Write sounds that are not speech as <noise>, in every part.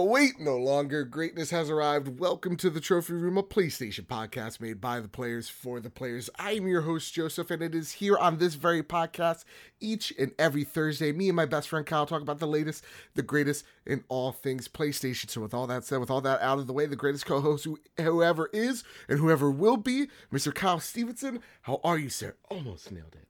Oh, wait, no longer. Greatness has arrived. Welcome to the Trophy Room, a PlayStation podcast made by the players for the players. I am your host, Joseph, and it is here on this very podcast each and every Thursday. Me and my best friend Kyle talk about the latest, the greatest in all things PlayStation. So, with all that said, with all that out of the way, the greatest co host, who, whoever is and whoever will be, Mr. Kyle Stevenson. How are you, sir? Almost nailed it.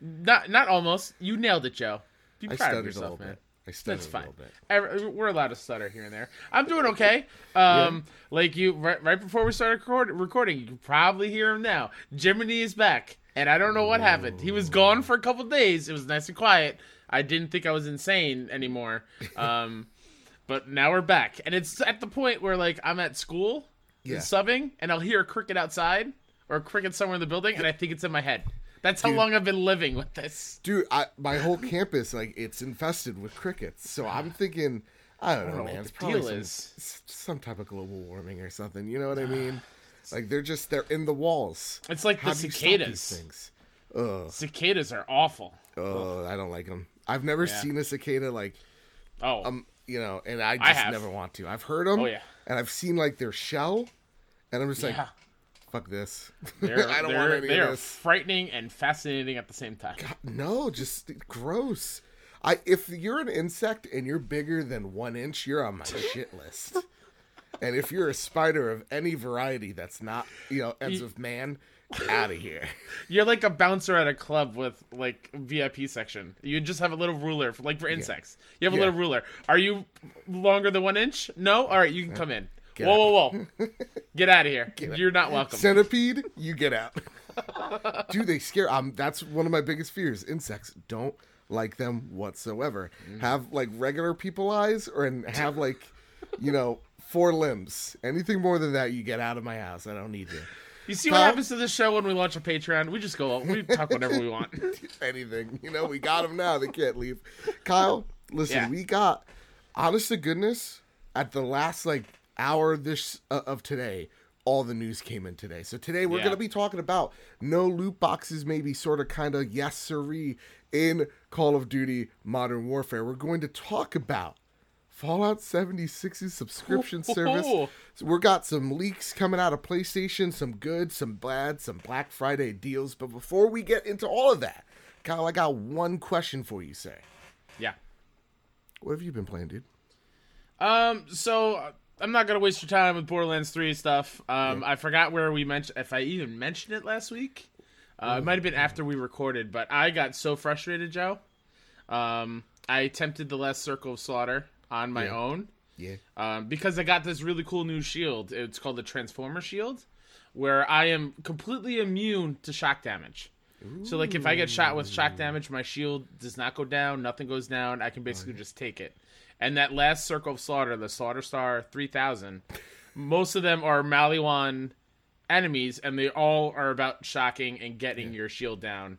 Not not almost. You nailed it, Joe. Be proud of yourself, man. bit. I stuttered That's a fine. little bit. Every- We're allowed to stutter here and there. I'm doing okay. Um, like you, right, right before we started record, recording, you can probably hear him now. Jiminy is back, and I don't know what happened. He was gone for a couple days. It was nice and quiet. I didn't think I was insane anymore. Um, <laughs> but now we're back, and it's at the point where like I'm at school, Yeah. subbing, and I'll hear a cricket outside or a cricket somewhere in the building, and I think it's in my head. That's how Dude. long I've been living with this. dude I, my whole campus like it's infested with crickets so i'm <sighs> thinking i don't know, know man it's the probably deal some, is. some type of global warming or something you know what i <sighs> mean like they're just they're in the walls It's like how the do you stop these cicadas. things Ugh, Cicadas are awful. ugh, i don't like them i've never Yeah. seen a cicada like Oh, um you know and i just I never want to i've heard them Oh, yeah. and i've seen like their shell and i'm just like yeah. Fuck this They're, <laughs> i don't want any they of are frightening and fascinating at the same time. No, just gross. I if you're an insect and you're bigger than one inch, you're on my <laughs> shit list. And if you're a spider of any variety that's not, you know, ends with man, out of here. <laughs> You're like a bouncer at a club with like VIP section. You just have a little ruler, for, like for insects. You have a Yeah. little ruler. Are you longer than one inch? No. All right, you can come in. Get whoa, whoa, whoa! <laughs> Get out of here. You're not welcome. Centipede, you get out. <laughs> Dude, they scare. Um, that's one of my biggest fears. Insects don't like them whatsoever. Mm. Have like regular people eyes, or and have like, you know, <laughs> four limbs. Anything more than that, you get out of my house. I don't need you. You see what Kyle? happens to this show when we launch a Patreon? We just go, we talk whatever we want. anything. You know, we got them now. They can't leave. Kyle, listen, Yeah. we got honest to goodness at the last like hour this uh, of today. All the news came in today. So today we're Yeah. gonna be talking about no loot boxes, maybe sort of kind of yes siree in Call of Duty Modern Warfare. We're going to talk about Fallout 76's subscription <laughs> service. So we got some leaks coming out of PlayStation, some good, some bad, some Black Friday deals. But before we get into all of that, Kyle, I got one question for you, say. Yeah. What have you been playing, dude? Um. So uh, I'm not gonna waste your time with Borderlands 3 stuff. Um. I forgot where we mentioned if I even mentioned it last week. Uh, it might have been after we recorded, but I got so frustrated, Joe. Um. I attempted the last Circle of Slaughter on my Yeah. own. Yeah. Um, because I got this really cool new shield. It's called the Transformer Shield, where I am completely immune to shock damage. So, like, if I get shot with shock damage, my shield does not go down. Nothing goes down. I can basically just take it. And that last Circle of Slaughter, the Slaughter Star 3000, most of them are Maliwan enemies, and they all are about shocking and getting your shield down.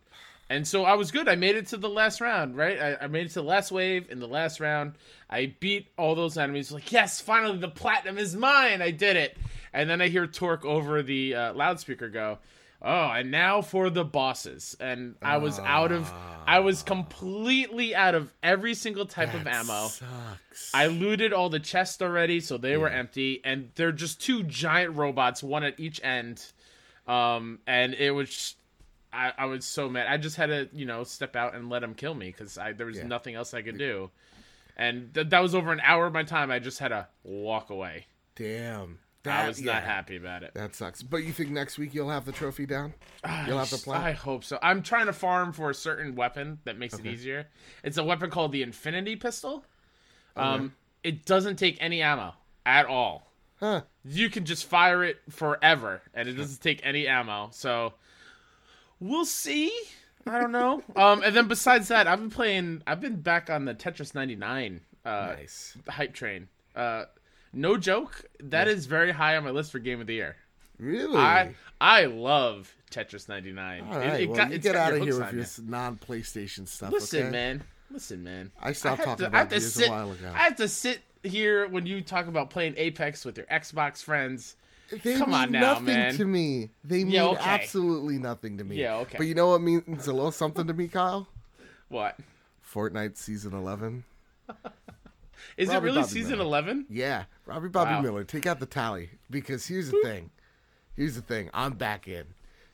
And so I was good. I made it to the last round, right? I, I made it to the last wave in the last round. I beat all those enemies. Like, yes, finally the platinum is mine. I did it. And then I hear Torgue over the uh, loudspeaker go, "Oh, and now for the bosses." And I was out of, I was completely out of every single type of ammo. Sucks. I looted all the chests already, so they were empty, and they're just two giant robots, one at each end. Um, and it was, I, I was so mad. I just had to, you know, step out and let them kill me because I there was Yeah. nothing else I could do. And th- that was over an hour of my time. I just had to walk away. Damn. I was yeah, not happy about it. That sucks. But you think next week you'll have the trophy down? You'll have the plan. I hope so. I'm trying to farm for a certain weapon that makes it easier. It's a weapon called the Infinity Pistol. Um, it doesn't take any ammo at all. Huh. You can just fire it forever, and it doesn't take any ammo. So we'll see. I don't know. <laughs> um, and then besides that, I've been playing. I've been back on the Tetris 99 uh, Nice. hype train. Uh, no joke. That is very high on my list for game of the year. Really? I I love Tetris 99. All It- it well, got- you get out of here with your you. non-PlayStation stuff. Listen, okay? man. Listen, man. I stopped have talking to, about I have a while ago. I have to sit here when you talk about playing Apex with your Xbox friends. They Come mean on now, nothing man. to me. They mean Yeah, okay. absolutely nothing to me. Yeah, okay. But you know what means a little something to me, Kyle? <laughs> What? Fortnite season eleven. Is Robbie it really Bobby season eleven? Yeah, Robbie Bobby Wow. Miller. Take out the tally because here's the thing. Here's the thing. I'm back in.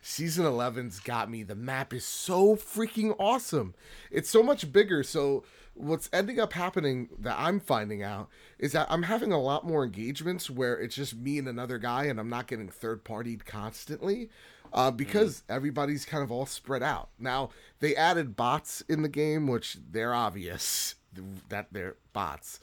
Season 11's got me. The map is so freaking awesome. It's so much bigger. So what's ending up happening that I'm finding out is that I'm having a lot more engagements where it's just me and another guy, and I'm not getting third partied constantly. Uh, because everybody's kind of all spread out. Now, they added bots in the game, which they're obvious that they're bots.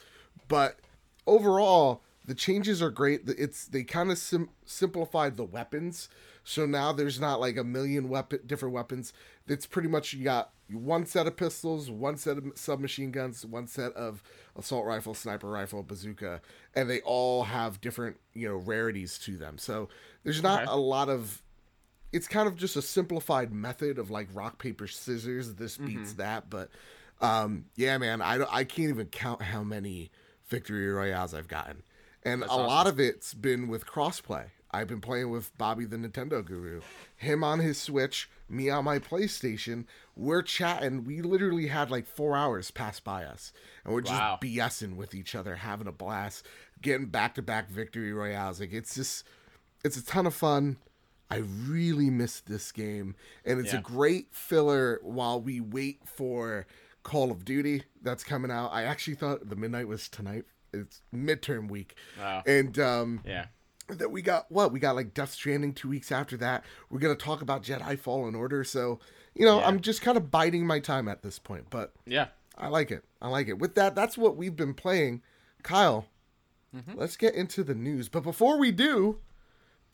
But overall the changes are great. It's they kind of sim- simplified the weapons. So now there's not like a million weapon different weapons. It's pretty much you got one set of pistols one set of submachine guns one set of assault rifle sniper rifle bazooka and they all have different you know rarities to them. So there's not Okay. a lot of it's kind of just a simplified method of like rock paper scissors. This beats mm-hmm. that but um yeah man i i can't even count how many victory royales i've gotten. And a lot of it's been with crossplay. I've been playing with bobby the nintendo guru him on his switch me on my playstation. We're chatting. We literally had like four hours pass by us and we're just Wow. bsing with each other having a blast getting back-to-back victory royales. Like it's just it's a ton of fun. I really miss this game, and it's Yeah. a great filler while we wait for Call of Duty that's coming out. I actually thought the midnight was tonight. It's midterm week, Wow. and um, Yeah. that we got what we got like Death Stranding two weeks after that. We're gonna talk about Jedi Fallen Order, so you know Yeah. I'm just kind of biding my time at this point, but Yeah. I like it. I like it. With that, that's what we've been playing. Kyle, let's get into the news. But before we do,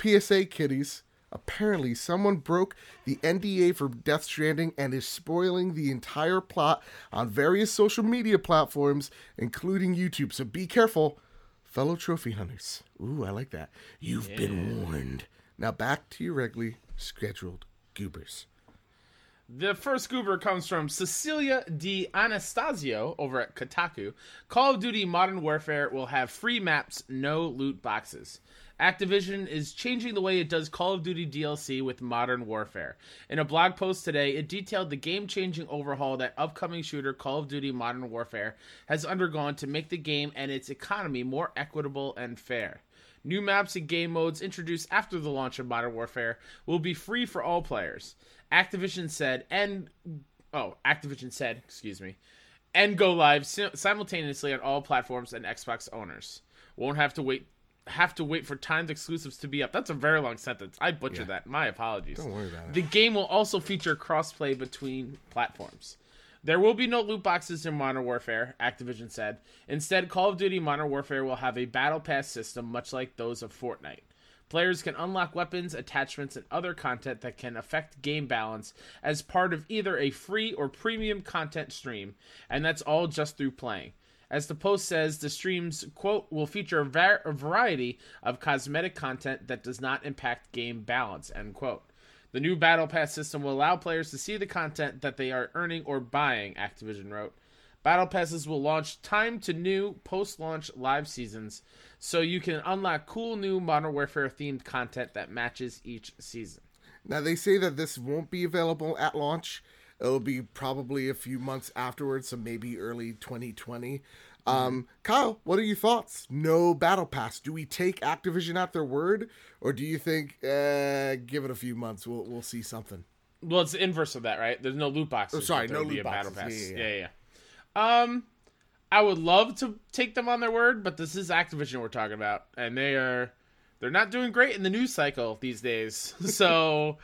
PSA kiddies. Apparently, someone broke the NDA for Death Stranding and is spoiling the entire plot on various social media platforms, including YouTube. So be careful, fellow trophy hunters. Ooh, I like that. You've been warned. Now back to your regularly scheduled goobers. The first goober comes from Cecilia D'Anastasio over at Kotaku. Call of Duty Modern Warfare will have free maps, no loot boxes. Activision is changing the way it does Call of Duty DLC with Modern Warfare. In a blog post today, it detailed the game changing overhaul that upcoming shooter Call of Duty Modern Warfare has undergone to make the game and its economy more equitable and fair. New maps and game modes introduced after the launch of Modern Warfare will be free for all players. Activision said, and oh, Activision said, excuse me, and go live simultaneously on all platforms and Xbox owners. Won't have to wait have to wait for timed exclusives to be up. That's a very long sentence. I butchered that. My apologies. Don't worry about it. The game will also feature crossplay between platforms. There will be no loot boxes in Modern Warfare, Activision said. Instead, Call of Duty Modern Warfare will have a battle pass system much like those of Fortnite. Players can unlock weapons, attachments, and other content that can affect game balance as part of either a free or premium content stream, and that's all just through playing. As the post says, the streams, quote, will feature a, var- a variety of cosmetic content that does not impact game balance, end quote. The new Battle Pass system will allow players to see the content that they are earning or buying, Activision wrote. Battle Passes will launch time to new post launch live seasons, so you can unlock cool new Modern Warfare themed content that matches each season. Now they say that this won't be available at launch. It'll be probably a few months afterwards, so maybe early 2020. Um, Kyle, what are your thoughts? No battle pass. Do we take Activision at their word, or do you think uh, give it a few months? We'll we'll see something. Well, it's the inverse of that, right? There's no loot boxes. Oh, sorry, no loot a battle boxes. pass. Yeah, Yeah yeah, yeah, yeah. Um, I would love to take them on their word, but this is Activision we're talking about, and they are they're not doing great in the news cycle these days. <laughs> So,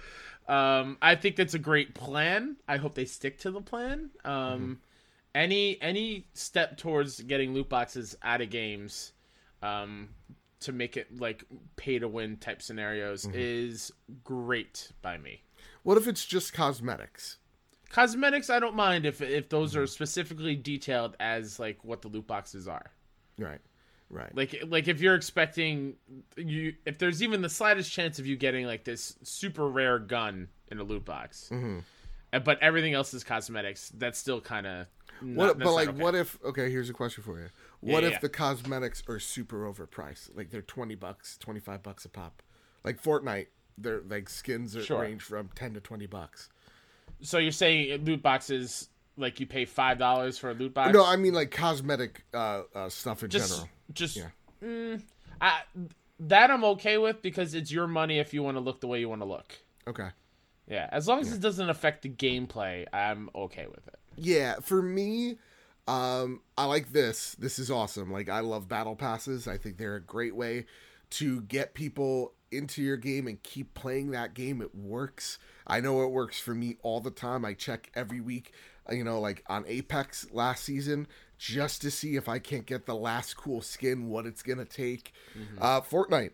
um, I think that's a great plan. I hope they stick to the plan. Um, Mm-hmm. any any step towards getting loot boxes out of games, um, to make it like pay to win type scenarios Mm-hmm. is great by me. What if it's just cosmetics? Cosmetics, I don't mind if if those Mm-hmm. are specifically detailed as like what the loot boxes are. Right, right. Like like if you're expecting you if there's even the slightest chance of you getting like this super rare gun in a loot box, Mm-hmm. but everything else is cosmetics, that's still kind of. What, but like, what if? Okay, here's a question for you. What Yeah, if yeah. the cosmetics are super overpriced? Like they're twenty bucks, twenty five bucks a pop. Like Fortnite, their like skins are Sure. range from ten to twenty bucks. So you're saying loot boxes like you pay five dollars for a loot box. No, I mean like cosmetic uh, uh, stuff in just general. Just Yeah. mm, I, that I'm okay with because it's your money if you want to look the way you want to look. Okay. Yeah, as long as it doesn't affect the gameplay, I'm okay with it. Yeah, for me, um, I like this. This is awesome. Like I love battle passes. I think they're a great way to get people into your game and keep playing that game. It works. I know it works for me all the time. I check every week, you know, like on Apex last season just to see if I can't get the last cool skin, what it's going to take. Uh Fortnite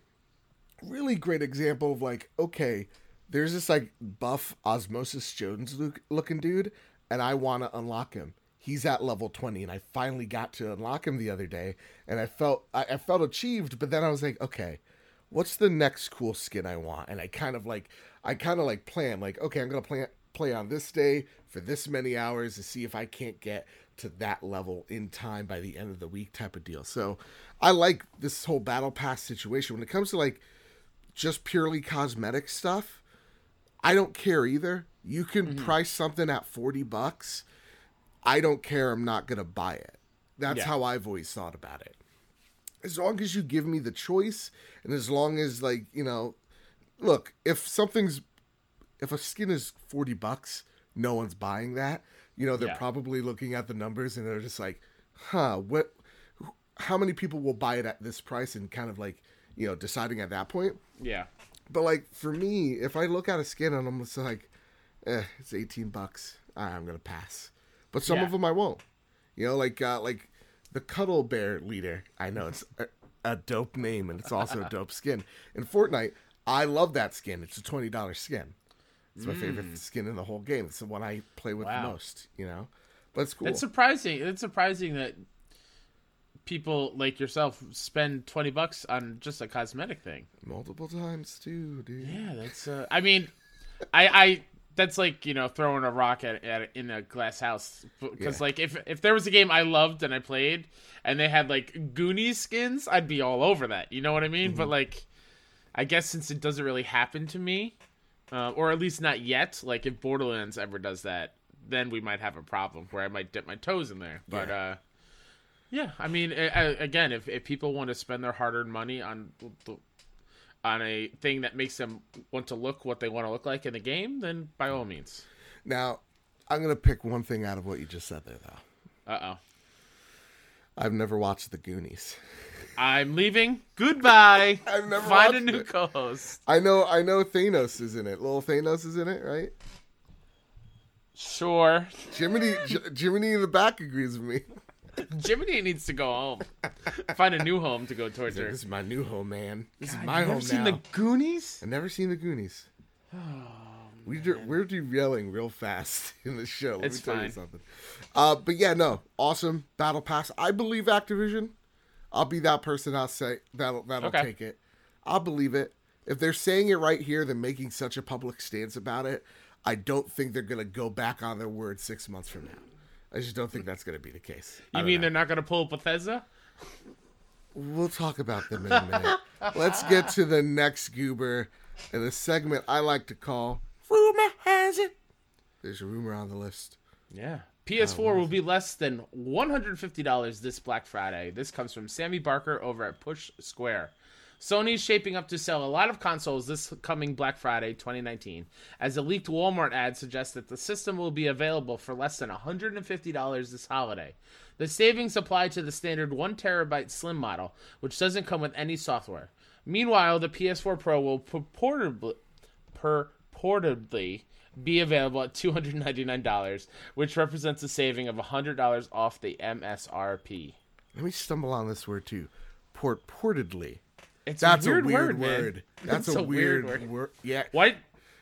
really great example of like, okay, there's this like buff Osmosis Jones look, looking dude, and I want to unlock him. He's at level 20, and I finally got to unlock him the other day, and I felt I, I felt achieved. But then I was like, okay, what's the next cool skin I want? And I kind of like I kind of like plan like, okay, I'm gonna play play on this day for this many hours to see if I can't get to that level in time by the end of the week type of deal. So I like this whole battle pass situation when it comes to like just purely cosmetic stuff, I don't care either. You can mm-hmm. price something at 40 bucks. I don't care. I'm not going to buy it. That's Yeah. how I've always thought about it. As long as you give me the choice and as long as like, you know, look, if something's if a skin is 40 bucks, no one's buying that. You know, they're Yeah. probably looking at the numbers and they're just like, "Huh, what how many people will buy it at this price?" and kind of like, you know, deciding at that point. Yeah, But like for me, if I look at a skin and I'm just like, eh, it's eighteen bucks, ah, I'm gonna pass. But some Yeah. of them I won't. You know, like uh, like the Cuddle Bear leader. I know it's a, a dope name and it's also a dope skin. In Fortnite, I love that skin. It's a twenty dollar skin. It's my favorite skin in the whole game. It's the one I play with Mm. Wow. the most. You know, but it's cool. it's surprising. It's surprising that people like yourself spend twenty bucks on just a cosmetic thing. Multiple times too, dude. Yeah, that's. Uh, I mean, I, I that's like you know throwing a rock at, at in a glass house because Yeah. like if if there was a game I loved and I played and they had like Goonies skins, I'd be all over that. You know what I mean? Mm-hmm. But like, I guess since it doesn't really happen to me, uh, or at least not yet. Like if Borderlands ever does that, then we might have a problem where I might dip my toes in there. But Yeah. uh, yeah, I mean, a- again, if if people want to spend their hard-earned money on the on a thing that makes them want to look what they want to look like in the game, then by all means. Now, I'm gonna pick one thing out of what you just said there, though. Uh oh. I've never watched the Goonies. I'm leaving. Goodbye. <laughs> I've never Find a new it. co-host. I know, I know. Thanos is in it. Little Thanos is in it, right? Sure. Jiminy, J- Jiminy in the back agrees with me. Jiminy needs to go home. Find a new home to go towards her. This is my new home, man. This is my home never seen the Goonies? I've never seen the Goonies. <sighs> we de- we're derailing real fast <laughs> in the show. Let It's me tell you fine. something. Uh, but yeah, no, awesome battle pass. I believe Activision. I'll be that person. I'll say that'll that'll Okay. take it. I'll believe it. If they're saying it right here, they're making such a public stance about it. I don't think they're gonna go back on their word six months from now. I just don't think that's gonna be the case. You mean know. they're not going to pull Bethesda? We'll talk about them in a minute. <laughs> Let's get to the next goober and the segment I like to call Rumor Has It. There's a rumor on the list. Yeah. Oh, uh, PS4 will be less than $150 this Black Friday. This comes from Sammy Barker over at Push Square. Sony's shaping up to sell a lot of consoles this coming Black Friday 2019, as a leaked Walmart ad suggests that the system will be available for less than $150 this holiday. The savings apply to the standard 1 terabyte slim model, which doesn't come with any software. Meanwhile, the PS4 Pro will purportedly, purportedly be available at $299, which represents a saving of $100 off the MSRP. Let me stumble on this word too. Purportedly. It's That's a weird, a weird word, word. <laughs> That's It's a, weird, word. word. Yeah. Why?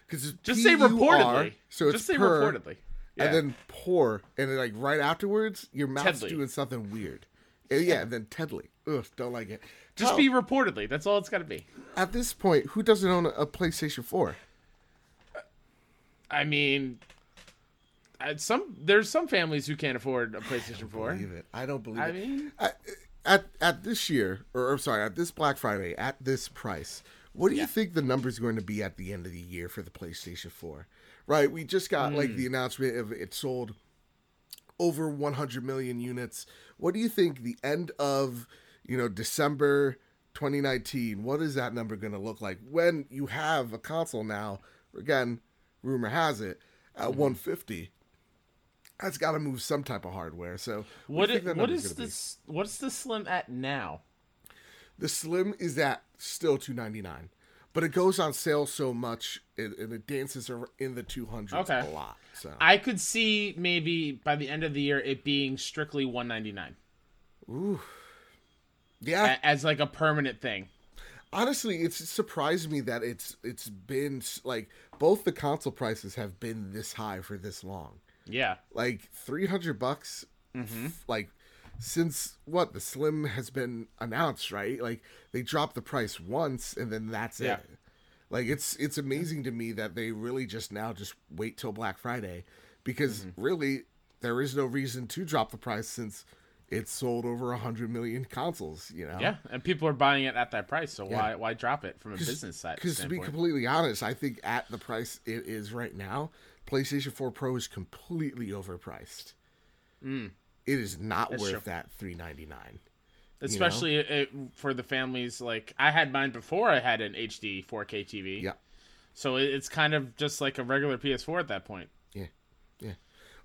Because Just say reportedly. So it's Just say per, reportedly. Yeah. And then pour. And then like right afterwards, your mouth's Tedley. doing something weird. And yeah, and then Tedley. Ugh, don't like it. Just How- be reportedly. That's all it's got to be. At this point, who doesn't own a, a PlayStation 4? I mean, some there's some families who can't afford a PlayStation 4. Believe it. I don't believe I it. mean, at, at at this year, or I'm sorry, at this Black Friday, at this price, what do you think the number's going to be at the end of the year for the PlayStation 4? Right, we just got like Hmm. the announcement of it sold over 100 million units. What do you think the end of, you know, December 2019, what is that number going to look like when you have a console now? Again, rumor has it at mm-hmm. 150. That's got to move some type of hardware. So, what, is, what is this? Be? What's the Slim at now? The Slim is at still 299 but it goes on sale so much and, it dances in the 200s okay. a lot so i could see maybe by the end of the year it being strictly 199 ooh yeah as like a permanent thing honestly it's surprised me that it's it's been like both the console prices have been this high for this long yeah like 300 bucks mm-hmm. like since what the slim has been announced right like they dropped the price once and then that's yeah. it like it's it's amazing to me that they really just now just wait till black friday because mm-hmm. really there is no reason to drop the price since it's sold over 100 million consoles you know? Yeah and people are buying it at that price so yeah. why why drop it from a business side because to be completely honest i think at the price it is right now playstation 4 pro is completely overpriced. Mm. it is not That's worth true. that 399 especially it, for the families like i had mine before i had an hd 4k tv yeah. So it's kind of just like a regular ps4 at that point. Yeah yeah.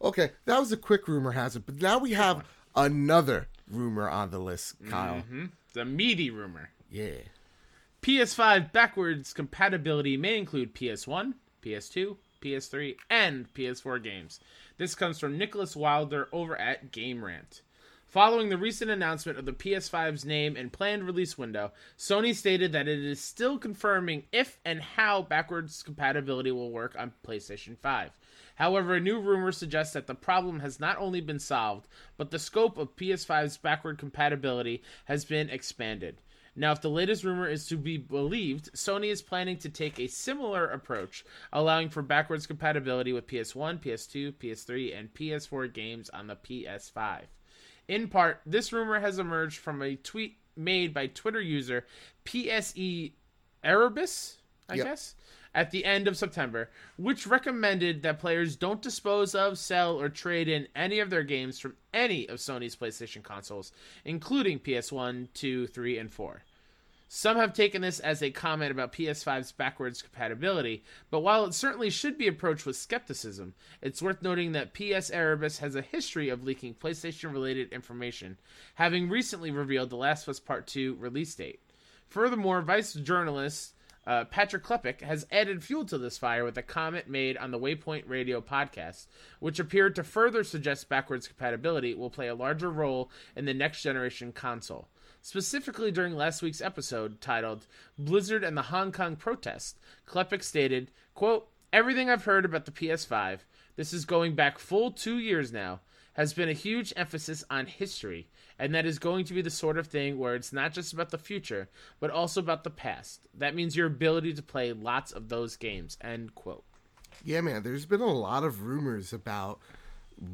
Okay that was a quick rumor has it but now we have another rumor on the list, Kyle. Mm-hmm. The meaty rumor. Yeah. PS5 backwards compatibility may include PS1, PS2, PS3, and PS4 games. This comes from Nicholas Wilder over at Game Rant. Following the recent announcement of the PS5's name and planned release window, Sony stated that it is still confirming if and how backwards compatibility will work on PlayStation 5. However, a new rumor suggests that the problem has not only been solved, but the scope of PS5's backward compatibility has been expanded. Now, if the latest rumor is to be believed, Sony is planning to take a similar approach, allowing for backwards compatibility with PS1, PS2, PS3, and PS4 games on the PS5. In part, this rumor has emerged from a tweet made by Twitter user PSE Erebus, I yep. guess, at the end of September, which recommended that players don't dispose of, sell, or trade in any of their games from any of Sony's PlayStation consoles, including PS1, 2, 3, and 4. Some have taken this as a comment about PS5's backwards compatibility, but while it certainly should be approached with skepticism, it's worth noting that PS Erebus has a history of leaking PlayStation related information, having recently revealed The Last of Us Part 2 release date. Furthermore, Vice journalist uh, Patrick Klepek has added fuel to this fire with a comment made on the Waypoint Radio podcast, which appeared to further suggest backwards compatibility will play a larger role in the next generation console. Specifically, during last week's episode titled Blizzard and the Hong Kong Protest, Klepek stated, quote, Everything I've heard about the PS5, this is going back full two years now, has been a huge emphasis on history and that is going to be the sort of thing where it's not just about the future, but also about the past. That means your ability to play lots of those games. End quote. Yeah, man. There's been a lot of rumors about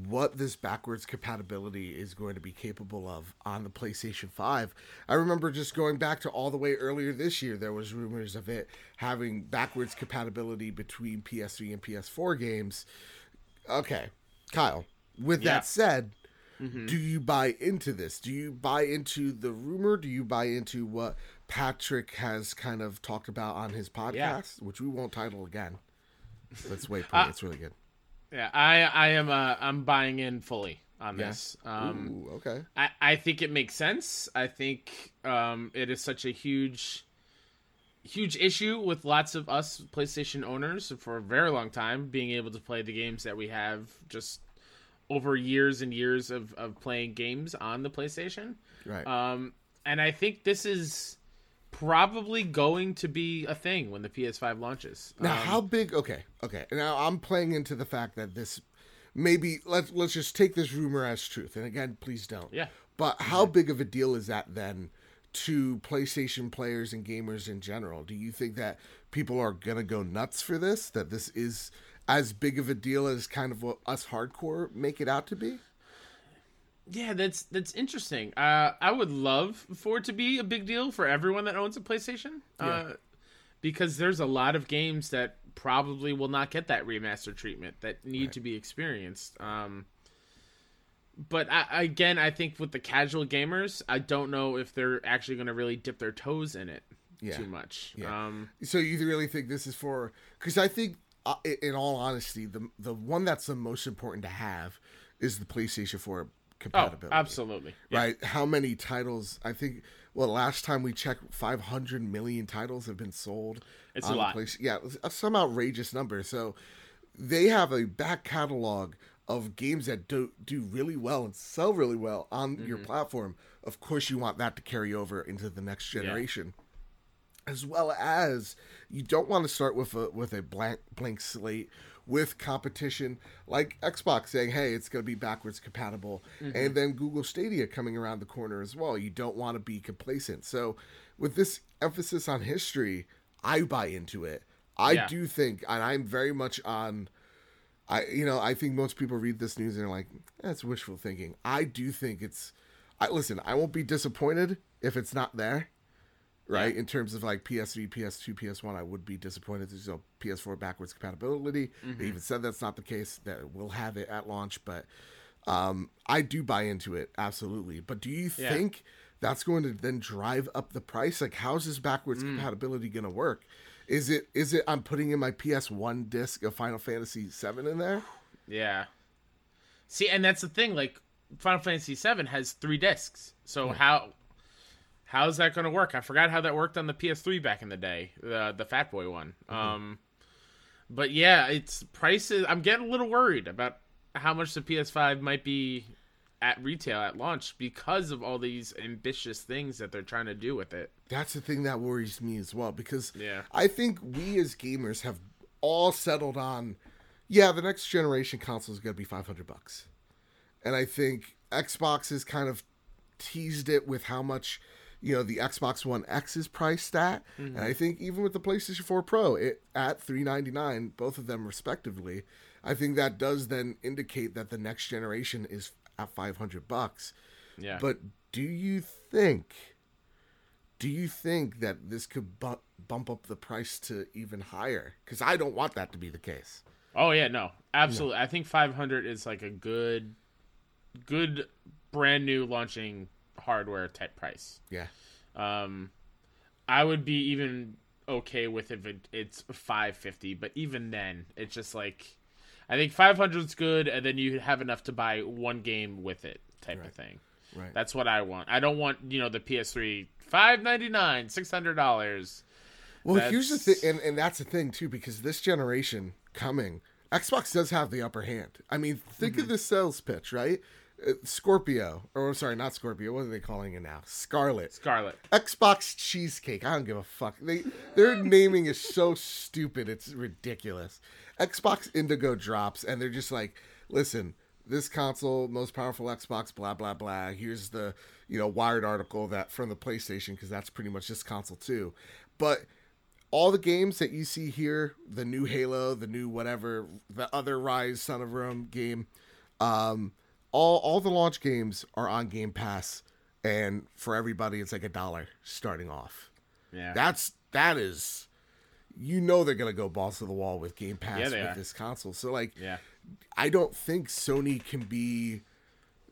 what this backwards compatibility is going to be capable of on the PlayStation 5. I remember just going back to all the way earlier this year there was rumors of it having backwards compatibility between PS3 and PS4 games. Okay, Kyle, with yeah. that said, Mm-hmm. Do you buy into this? Do you buy into the rumor? Do you buy into what Patrick has kind of talked about on his podcast, yeah. which we won't title again? Let's wait. Uh, it's really good. Yeah, I I am uh, I'm buying in fully on yeah. this. Um, Ooh, okay. I I think it makes sense. I think um, it is such a huge huge issue with lots of us PlayStation owners for a very long time being able to play the games that we have just over years and years of, of playing games on the PlayStation. Right. Um, and I think this is probably going to be a thing when the PS5 launches. Now, um, how big? Okay, okay. Now I'm playing into the fact that this maybe let's let's just take this rumor as truth. And again, please don't. Yeah. But how big of a deal is that then to PlayStation players and gamers in general? Do you think that people are gonna go nuts for this? That this is as big of a deal as kind of what us hardcore make it out to be? Yeah, that's that's interesting. Uh, I would love for it to be a big deal for everyone that owns a PlayStation, yeah. uh, because there's a lot of games that probably will not get that remaster treatment that need right. to be experienced. Um, but I, again, I think with the casual gamers, I don't know if they're actually going to really dip their toes in it Yeah. too much. Yeah. Um, So you really think this is for? Because I think, uh, in all honesty, the the one that's the most important to have is the PlayStation 4 compatibility. oh, absolutely. Yeah. Right? How many titles? I think. Well, last time we checked, 500 million titles have been sold. It's on a lot. Yeah, some outrageous number. So they have a back catalog of games that do do really well and sell really well on your Mm-hmm. platform. Of course, you want that to carry over into the next generation as well as you don't want to start with a with a blank blank slate with competition like Xbox saying, "Hey, it's going to be backwards compatible," mm-hmm. and then Google Stadia coming around the corner as well. You don't want to be complacent. So, with this emphasis on history, I buy into it. I Yeah. do think, and I'm very much on. I you know I think most people read this news and they're like, "That's wishful thinking." I do think it's. I listen. I won't be disappointed if it's not there right? In terms of like PS3, PS2, PS1, I would be disappointed. There's no PS4 backwards compatibility. Mm-hmm. They even said that's not the case. That we'll have it at launch, but um, I do buy into it absolutely. But do you Yeah. think that's going to then drive up the price? Like, how's this backwards Mm. compatibility going to work? Is it is it I'm putting in my PS1 disc of Final Fantasy VII in there? Yeah. See, and that's the thing. Like Final Fantasy VII has three discs. So how how's that going to work? I forgot how that worked on the PS3 back in the day, the the Fat Boy one. Um, but yeah, it's prices. I'm getting a little worried about how much the PS5 might be at retail at launch because of all these ambitious things that they're trying to do with it. That's the thing that worries me as well because Yeah. I think we as gamers have all settled on, yeah, the next generation console is going to be 500 bucks. And I think Xbox has kind of teased it with how much, you know, the Xbox One X is priced at. And I mm-hmm. think even with the PlayStation 4 Pro, it at 399, both of them respectively, I think that does then indicate that the next generation is at 500 bucks. Yeah. But do you think do you think that this could bu- bump up the price to even higher? Because I don't want that to be the case. Oh yeah, no, absolutely. I think 500 is like a good, good brand new launching hardware type price. Yeah. Um, I would be even okay with if it, it's 550, but even then, it's just like, I think 500 is good, and then you have enough to buy one game with it type of thing. Right. That's what I want. I don't want you know the PS3 599 six hundred dollars. Well, here's the thing, and, and that's the thing too, because this generation coming, Xbox does have the upper hand. I mean, think of the sales pitch, right? Uh, Scorpio, or sorry, not Scorpio. What are they calling it now? Scarlett. Scarlett. Xbox cheesecake. I don't give a fuck. They their naming is so stupid. It's ridiculous. Xbox Indigo drops and they're just like, listen, this console, most powerful Xbox, blah blah blah. Here's the you know Wired article that from the PlayStation because that's pretty much this console too. But all the games that you see here, the new Halo, the new whatever, the other Ryse Son of Rome game, um, all all the launch games are on Game Pass, and for everybody, it's like a dollar starting off. Yeah. That's that is, you know, they're gonna go balls to the wall with Game Pass Yeah, with are. this console. So like, yeah. I don't think Sony can be.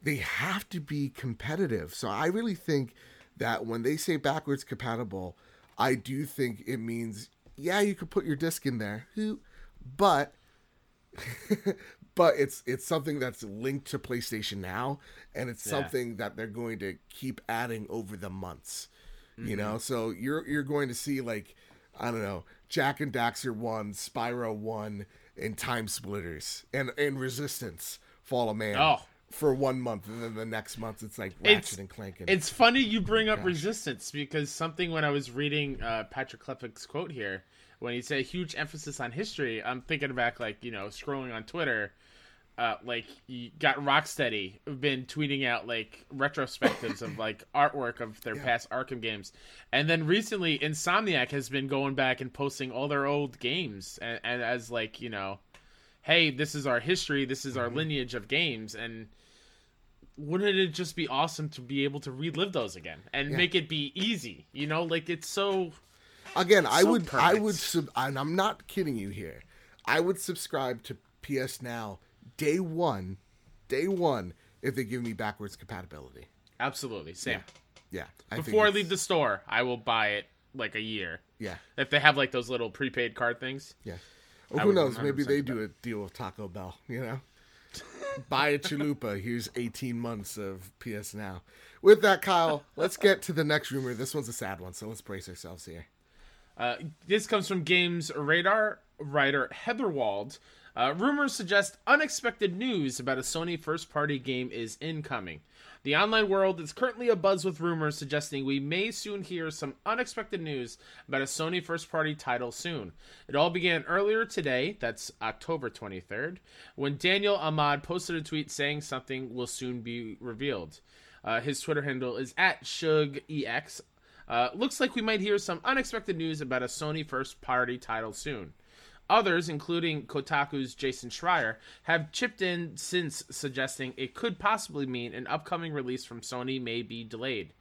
They have to be competitive. So I really think that when they say backwards compatible, I do think it means yeah, you could put your disc in there, but <laughs> but it's it's something that's linked to PlayStation Now, and it's Yeah. something that they're going to keep adding over the months. Mm-hmm. You know, so you're you're going to see like I don't know, Jak and Daxter one, Spyro one, and TimeSplitters, and and Resistance, Fall of Man. Oh. For one month, and then the next month it's like It's- and Clank. And, It's funny you bring up resistance because something when I was reading uh, Patrick Klepek's quote here, when he said huge emphasis on history, I'm thinking back like you know scrolling on Twitter, uh, like you got Rocksteady been tweeting out like retrospectives of like <laughs> artwork of their past Arkham games, and then recently Insomniac has been going back and posting all their old games and, and as like you know, hey, this is our history, this is our Mm-hmm. lineage of games, and wouldn't it just be awesome to be able to relive those again and make it be easy? You know, like it's so Again, I So would, I would, sub, and I'm not kidding you here. I would subscribe to PS Now day one, day one, if they give me backwards compatibility. Absolutely, same. Yeah. I think Before I leave the store, I will buy it like a year. Yeah. If they have like those little prepaid card things. Yeah. I who knows? Maybe they do a deal with Taco Bell. You know, buy a chalupa. Here's 18 months of PS Now. With that, Kyle, let's get to the next rumor. This one's a sad one, so let's brace ourselves here. Uh, this comes from Games Radar writer Heather Wald. Uh, rumors suggest unexpected news about a Sony first party game is incoming. The online world is currently abuzz with rumors suggesting we may soon hear some unexpected news about a Sony first party title soon. It all began earlier today, that's October 23rd, when Daniel Ahmad posted a tweet saying something will soon be revealed. Uh, his Twitter handle is at ZhugeEX. Uh, looks like we might hear some unexpected news about a Sony first party title soon. Others, including Kotaku's Jason Schreier, have chipped in since suggesting it could possibly mean an upcoming release from Sony may be delayed.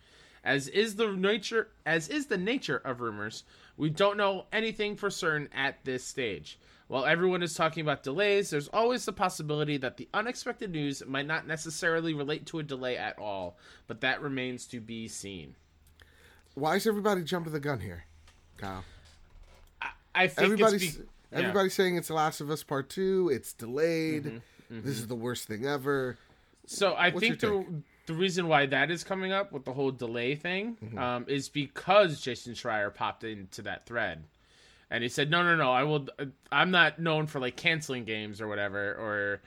As is the nature as is the nature of rumors, we don't know anything for certain at this stage. While everyone is talking about delays, there's always the possibility that the unexpected news might not necessarily relate to a delay at all, but that remains to be seen. Why is everybody jumping the gun here, Kyle? I think Everybody's be- yeah. everybody's saying it's The Last of Us Part Two. It's delayed. Mm-hmm, This is the worst thing ever. So I What's think the the reason why that is coming up with the whole delay thing Mm-hmm. um, is because Jason Schreier popped into that thread, and he said, "No, no, no, I will. I'm not known for like canceling games or whatever, or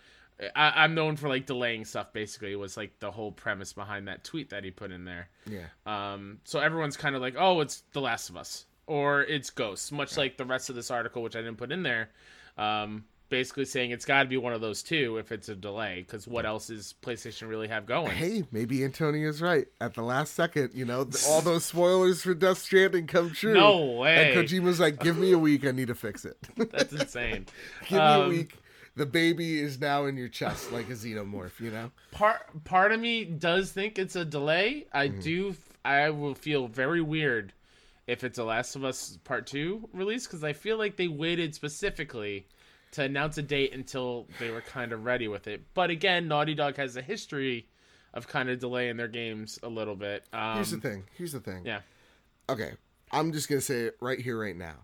I, I'm known for like delaying stuff. Basically, was like the whole premise behind that tweet that he put in there. Yeah. Um, so everyone's kind of like, oh, it's The Last of Us or it's Ghosts, much like the rest of this article, which I didn't put in there. Um, basically saying it's got to be one of those two if it's a delay, because what else is PlayStation really have going? Hey, maybe Antonia's right. At the last second, you know, all those spoilers for Death Stranding come true. No way. And Kojima's like, "Give me a week. I need to fix it. That's insane. <laughs> Give me a Um, week. The baby is now in your chest like a xenomorph. You know." <laughs> Part part of me does think it's a delay. I Mm-hmm. do. I will feel very weird if it's a Last of Us Part Two release because I feel like they waited specifically to announce a date until they were kind of ready with it. But again, Naughty Dog has a history of kind of delaying their games a little bit. Um, Here's the thing. Here's the thing. Yeah. Okay, I'm just gonna say it right here, right now.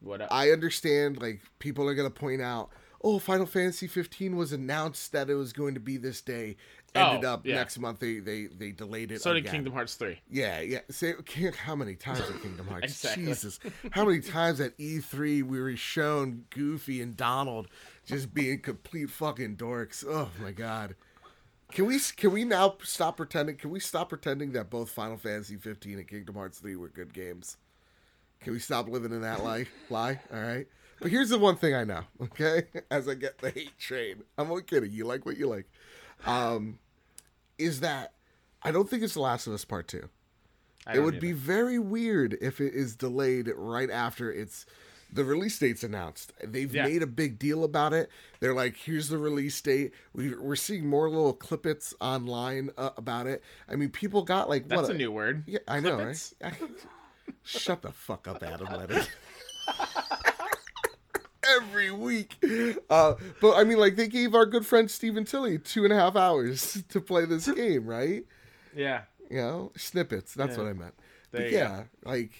What? I understand. Like people are gonna point out, oh, Final Fantasy 15 was announced that it was going to be this day. Ended Oh, up yeah. next month. They they they delayed it. so did. Kingdom Hearts Three. Yeah, yeah. Say, can't- how many times at Kingdom <laughs> Hearts? Exactly. Jesus, how many times at E3 we were shown Goofy and Donald just being complete fucking dorks? Oh my god. Can we can we now stop pretending? Can we stop pretending that both Final Fantasy 15 and Kingdom Hearts 3 were good games? Can we stop living in that lie? Lie, all right. But here's the one thing I know. <laughs> Okay, as I get the hate train, I'm only kidding. You like what you like. Um, is that I don't think it's The Last of Us Part Two it would either. be very weird if it is delayed right after it's the release date's announced. They've Yeah. made a big deal about it. They're like, "Here's the release date." We, we're seeing more little clippets online uh, about it. I mean, people got like That's what a new word. Yeah, I know, Clippets? right? Shut the fuck up, Adam Leonard. <laughs> Every week, uh, but I mean, like they gave our good friend Stephen Tilly two and a half hours <laughs> to play this <laughs> game, right? Yeah. you know snippets that's Yeah. what i meant but yeah like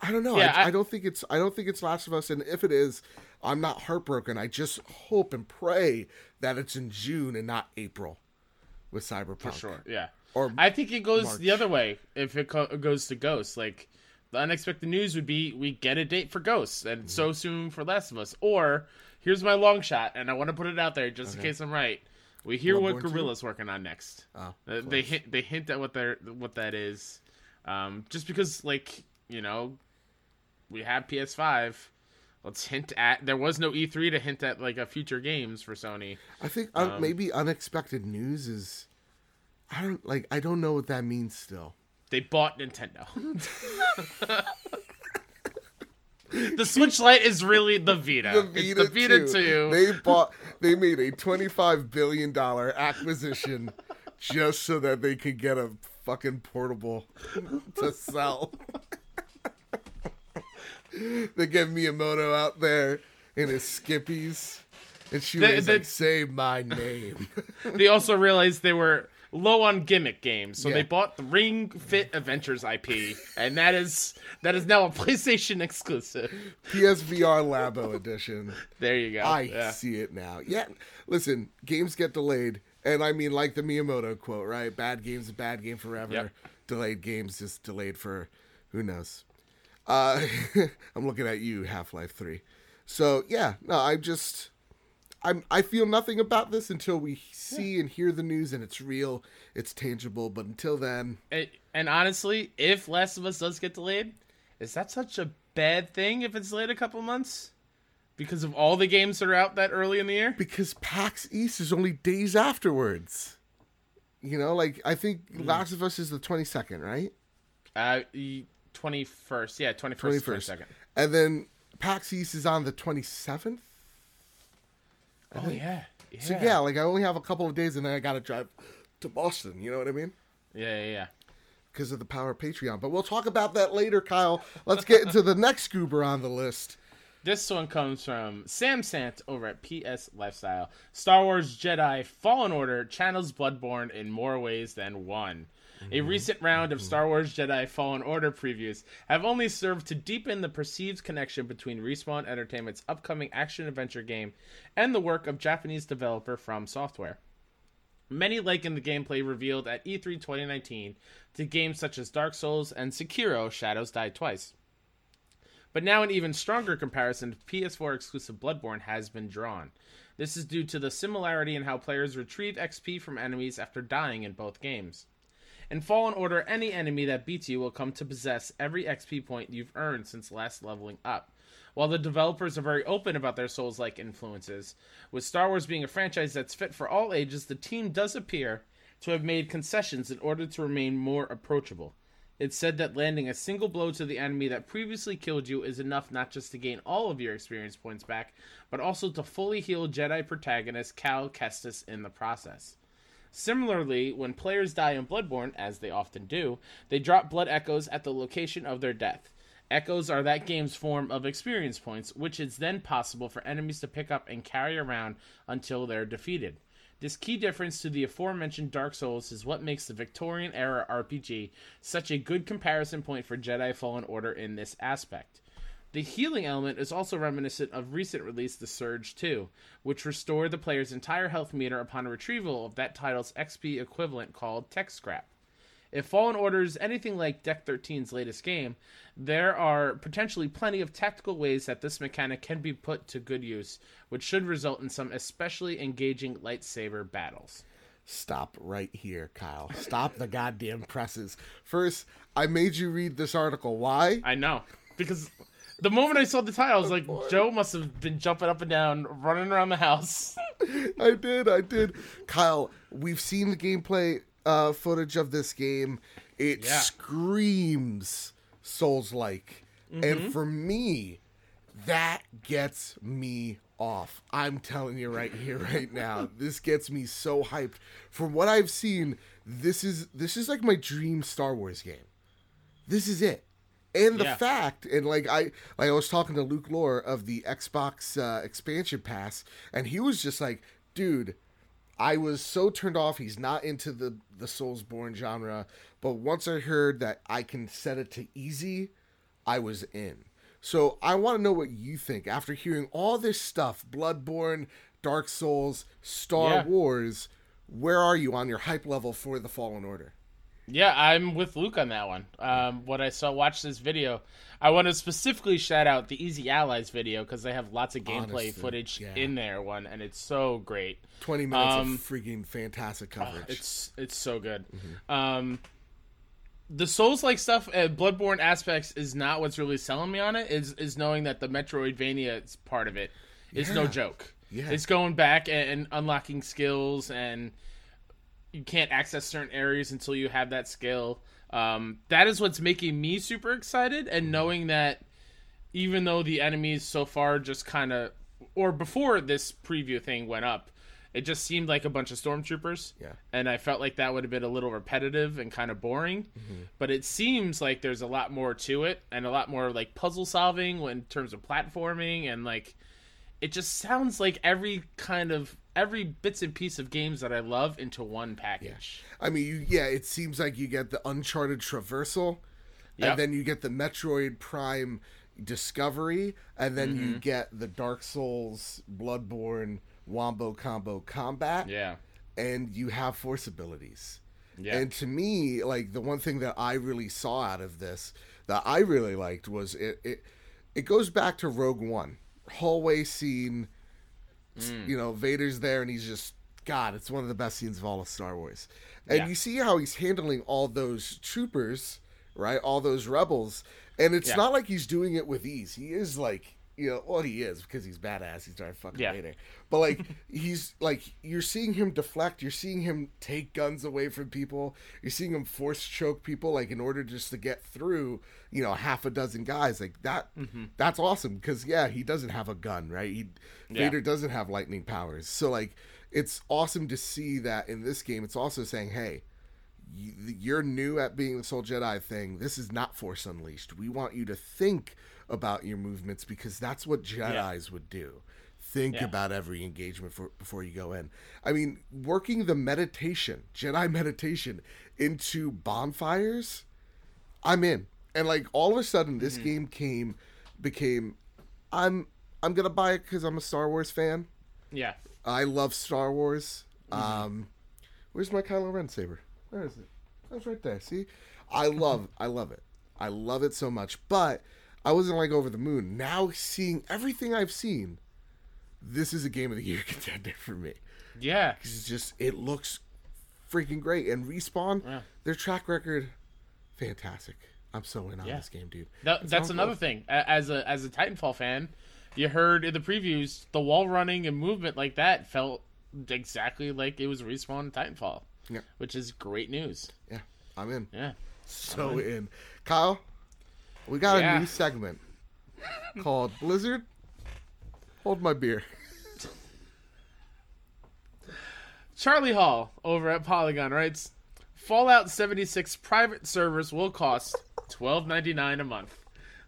i don't know Yeah, I, I- I don't think it's i don't think it's last of us and if it is i'm not heartbroken i just hope and pray that it's in june and not april with cyberpunk For sure. Yeah. or I think it goes March. the other way if it co- goes to Ghost. Like the unexpected news would be we get a date for Ghosts and Mm-hmm. so soon for Last of Us. Or here's my long shot, and I want to put it out there just in case I'm right. We hear what Bloodborne two? Guerrilla's working on next. oh, Uh, they hint they hint at what they're what that is, um, just because like you know, we have PS5. Let's hint at there was no E3 to hint at like a future games for Sony. i think uh, Um, maybe unexpected news is i don't like i don't know what that means still They bought Nintendo. the Switch Lite is really the Vita. the it's the Vita 2. They bought. They made a twenty-five billion dollar acquisition just so that they could get a fucking portable to sell. they get Miyamoto out there in his skippies, And she The- was the- like, "Say my name." they also realized they were low on gimmick games, so Yeah. they bought the Ring Fit Adventures IP, and that is that is now a <laughs> PlayStation exclusive. PSVR Labo edition. There you go. I yeah. see it now. Yeah, listen, games get delayed, and I mean, like the Miyamoto quote, right? Bad games, bad game forever. Yep. Delayed games just delayed for who knows. Uh, <laughs> I'm looking at you, Half Life Three. So yeah, no, I just, I'm, I feel nothing about this until we see and hear the news, and it's real, it's tangible. But until then, And, and honestly, if Last of Us does get delayed, is that such a bad thing if it's delayed a couple months? Because of all the games that are out that early in the year? because PAX East is only days afterwards. You know, like I think Last of Us is the 22nd, right? Uh, twenty first, yeah, twenty first, twenty 21st. second. And then PAX East is on the 27th. Oh yeah, <laughs> yeah, So yeah, like I only have a couple of days and then I got to drive to Boston, you know what I mean? yeah, yeah, yeah. Because of the power of Patreon. But we'll talk about that later, Kyle. Let's get into the next goober on the list. This one comes from Sam Sant over at PS Lifestyle. Star Wars Jedi Fallen Order channels Bloodborne in more ways than one. A mm-hmm. recent round of mm-hmm. Star Wars Jedi Fallen Order previews have only served to deepen the perceived connection between Respawn Entertainment's upcoming action adventure game and the work of Japanese developer From Software. Many liken the gameplay revealed at E E3 2019 to games such as Dark Souls and Sekiro Shadows Die Twice. But now an even stronger comparison to PS4 exclusive Bloodborne has been drawn. This is due to the similarity in how players retrieve XP from enemies after dying in both games. In Fallen Order, any enemy that beats you will come to possess every XP point you've earned since last leveling up. While the developers are very open about their Souls like influences, with Star Wars being a franchise that's fit for all ages, the team does appear to have made concessions in order to remain more approachable. It's said that landing a single blow to the enemy that previously killed you is enough not just to gain all of your experience points back, but also to fully heal Jedi protagonist Cal Kestis in the process. Similarly, when players die in Bloodborne, as they often do, they drop blood echoes at the location of their death. Echoes are that game's form of experience points, which is then possible for enemies to pick up and carry around until they're defeated. This key difference to the aforementioned Dark Souls is what makes the Victorian era RPG such a good comparison point for Jedi Fallen Order in this aspect. The healing element is also reminiscent of recent release The Surge 2, which restored the player's entire health meter upon retrieval of that title's XP equivalent called Tech Scrap. If Fallen Order is anything like Deck 13's latest game, there are potentially plenty of tactical ways that this mechanic can be put to good use, which should result in some especially engaging lightsaber battles. Stop right here, Kyle. Stop the goddamn presses. First, I made you read this article. Why? I know. Because the moment I saw the title, I was like, Joe must have been jumping up and down, running around the house. <laughs> I did, I did. Kyle, we've seen the gameplay uh, footage of this game. It Yeah. screams Souls like. And for me, that gets me off. I'm telling you right here, <laughs> right now. This gets me so hyped. From what I've seen, this is this is like my dream Star Wars game. This is it. And the Yeah. fact, and like I like I was talking to Luke Lore of the Xbox uh, expansion pass, and he was just like, dude, I was so turned off. He's not into the the Soulsborne genre, but once I heard that I can set it to easy, I was in. So I want to know what you think after hearing all this stuff: Bloodborne, Dark Souls, Star Yeah. Wars. Where are you on your hype level for the Fallen Order? Yeah, I'm with Luke on that one. Um, what I saw, watch this video. I want to specifically shout out the Easy Allies video because they have lots of gameplay Honestly, footage yeah. in there. One, and it's so great. Twenty minutes Um, of freaking fantastic coverage. It's it's so good. Mm-hmm. Um, the Souls like stuff, uh, Bloodborne aspects is not what's really selling me on it. Is is knowing that the Metroidvania is part of it is no joke. Yeah. It's going back and, and unlocking skills, and you can't access certain areas until you have that skill. Um, that is what's making me super excited, Mm-hmm. and knowing that even though the enemies so far just kind of, or before this preview thing went up, it just seemed like a bunch of stormtroopers. Yeah. And I felt like that would have been a little repetitive and kind of boring. Mm-hmm. But it seems like there's a lot more to it and a lot more like puzzle solving in terms of platforming and like it just sounds like every kind of every bits and piece of games that I love into one package. I mean, you, yeah, it seems like you get the Uncharted traversal, Yep. and then you get the Metroid Prime Discovery, and then Mm-hmm. you get the Dark Souls Bloodborne Wombo Combo Combat, Yeah. and you have force abilities. Yeah. And to me, like the one thing that I really saw out of this that I really liked was it it, it goes back to Rogue One hallway scene. Mm. You know, Vader's there and he's just God. It's one of the best scenes of all of Star Wars. And Yeah. you see how he's handling all those troopers, right? All those rebels, and it's Yeah. not like he's doing it with ease. He is like. You know, well, he is because he's badass. He's Darth fucking Yeah. Vader. But like, <laughs> he's like, you're seeing him deflect. You're seeing him take guns away from people. You're seeing him force choke people, like in order just to get through. You know, half a dozen guys like that. Mm-hmm. That's awesome because yeah, he doesn't have a gun, right? He Yeah. Vader doesn't have lightning powers. So like, it's awesome to see that in this game. It's also saying, hey, you- you're new at being the Soul Jedi thing. This is not Force Unleashed. We want you to think about your movements because that's what Jedi's would do. Think Yeah. about every engagement for, before you go in. I mean, working the meditation, Jedi <laughs> meditation, into bonfires, I'm in. And like all of a sudden, this game came, became, I'm I'm gonna buy it because I'm a Star Wars fan. Yeah. I love Star Wars. Um, where's my Kylo Ren saber? Where is it? That's right there. See, I <laughs> love, I love it. I love it so much. But I wasn't like over the moon. Now seeing everything I've seen, this is a game of the year <laughs> contender for me. Yeah. It's just it looks freaking great. And respawn, Yeah. their track record, fantastic. I'm so in on Yeah. this game, dude. That's another thing. As a as a Titanfall fan, you heard in the previews the wall running and movement like that felt exactly like it was respawn in Titanfall. Yeah. Which is great news. Yeah, I'm in. Yeah. So in. Kyle, we got Yeah. a new segment called Blizzard. Hold my beer. <laughs> Charlie Hall over at Polygon writes Fallout 76 private servers will cost $12.99 a month.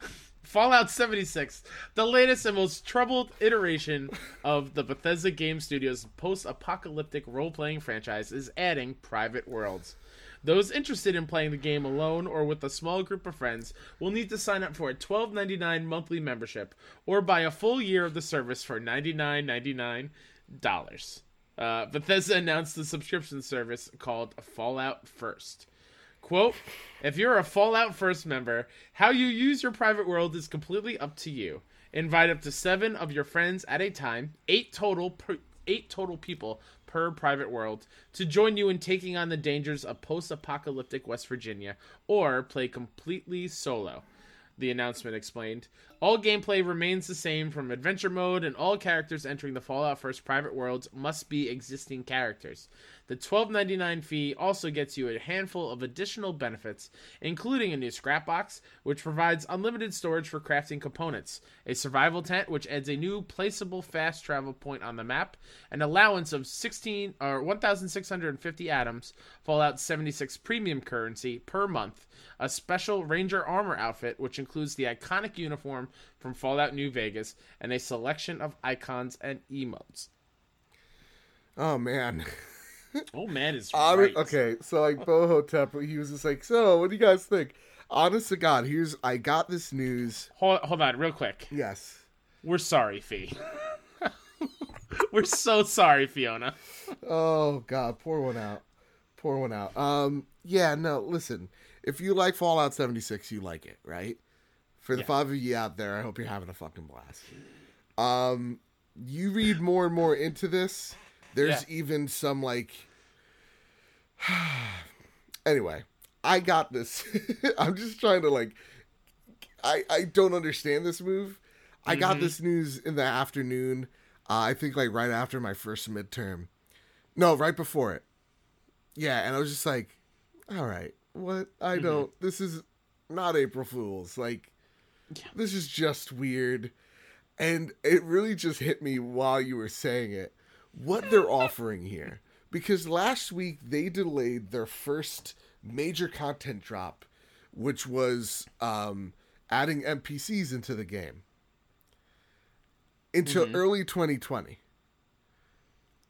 <laughs> Fallout 76, the latest and most troubled iteration of the Bethesda Game Studios post apocalyptic role playing franchise, is adding private worlds. Those interested in playing the game alone or with a small group of friends will need to sign up for a $12.99 monthly membership or buy a full year of the service for $99.99. Uh, Bethesda announced the subscription service called Fallout First. Quote, if you're a Fallout First member, how you use your private world is completely up to you. Invite up to seven of your friends at a time, eight total per, eight total people per private world, to join you in taking on the dangers of post-apocalyptic West Virginia, or play completely solo. The announcement explained. All gameplay remains the same from adventure mode, and all characters entering the Fallout First private worlds must be existing characters. The $12.99 fee also gets you a handful of additional benefits, including a new scrap box, which provides unlimited storage for crafting components, a survival tent, which adds a new placeable fast travel point on the map, an allowance of 16 or 1,650 atoms, Fallout 76 premium currency per month, a special Ranger armor outfit, which includes the iconic uniform from Fallout New Vegas, and a selection of icons and emotes. Oh man. <laughs> Oh man, is right. Okay, so like Boho Bohotep, he was just like, so what do you guys think? Honest to God, here's I got this news. Hold, hold on, real quick. Yes. We're sorry, Fee. <laughs> We're so sorry, Fiona. Oh God, pour one out. Pour one out. Um, yeah, no, listen. If you like Fallout 76, you like it, right? For the Yeah. five of you out there, I hope you're having a fucking blast. Um, you read more and more into this. There's Yeah. even some like. <sighs> anyway, I got this. <laughs> I'm just trying to like. I I don't understand this move. I got this news in the afternoon. Uh, I think like right after my first midterm. No, right before it. Yeah, and I was just like, all right, what? I don't. This is not April Fools. Like, this is just weird. And it really just hit me while you were saying it what they're <laughs> offering here. Because last week they delayed their first major content drop, which was um, adding NPCs into the game. until Mm-hmm. early 2020.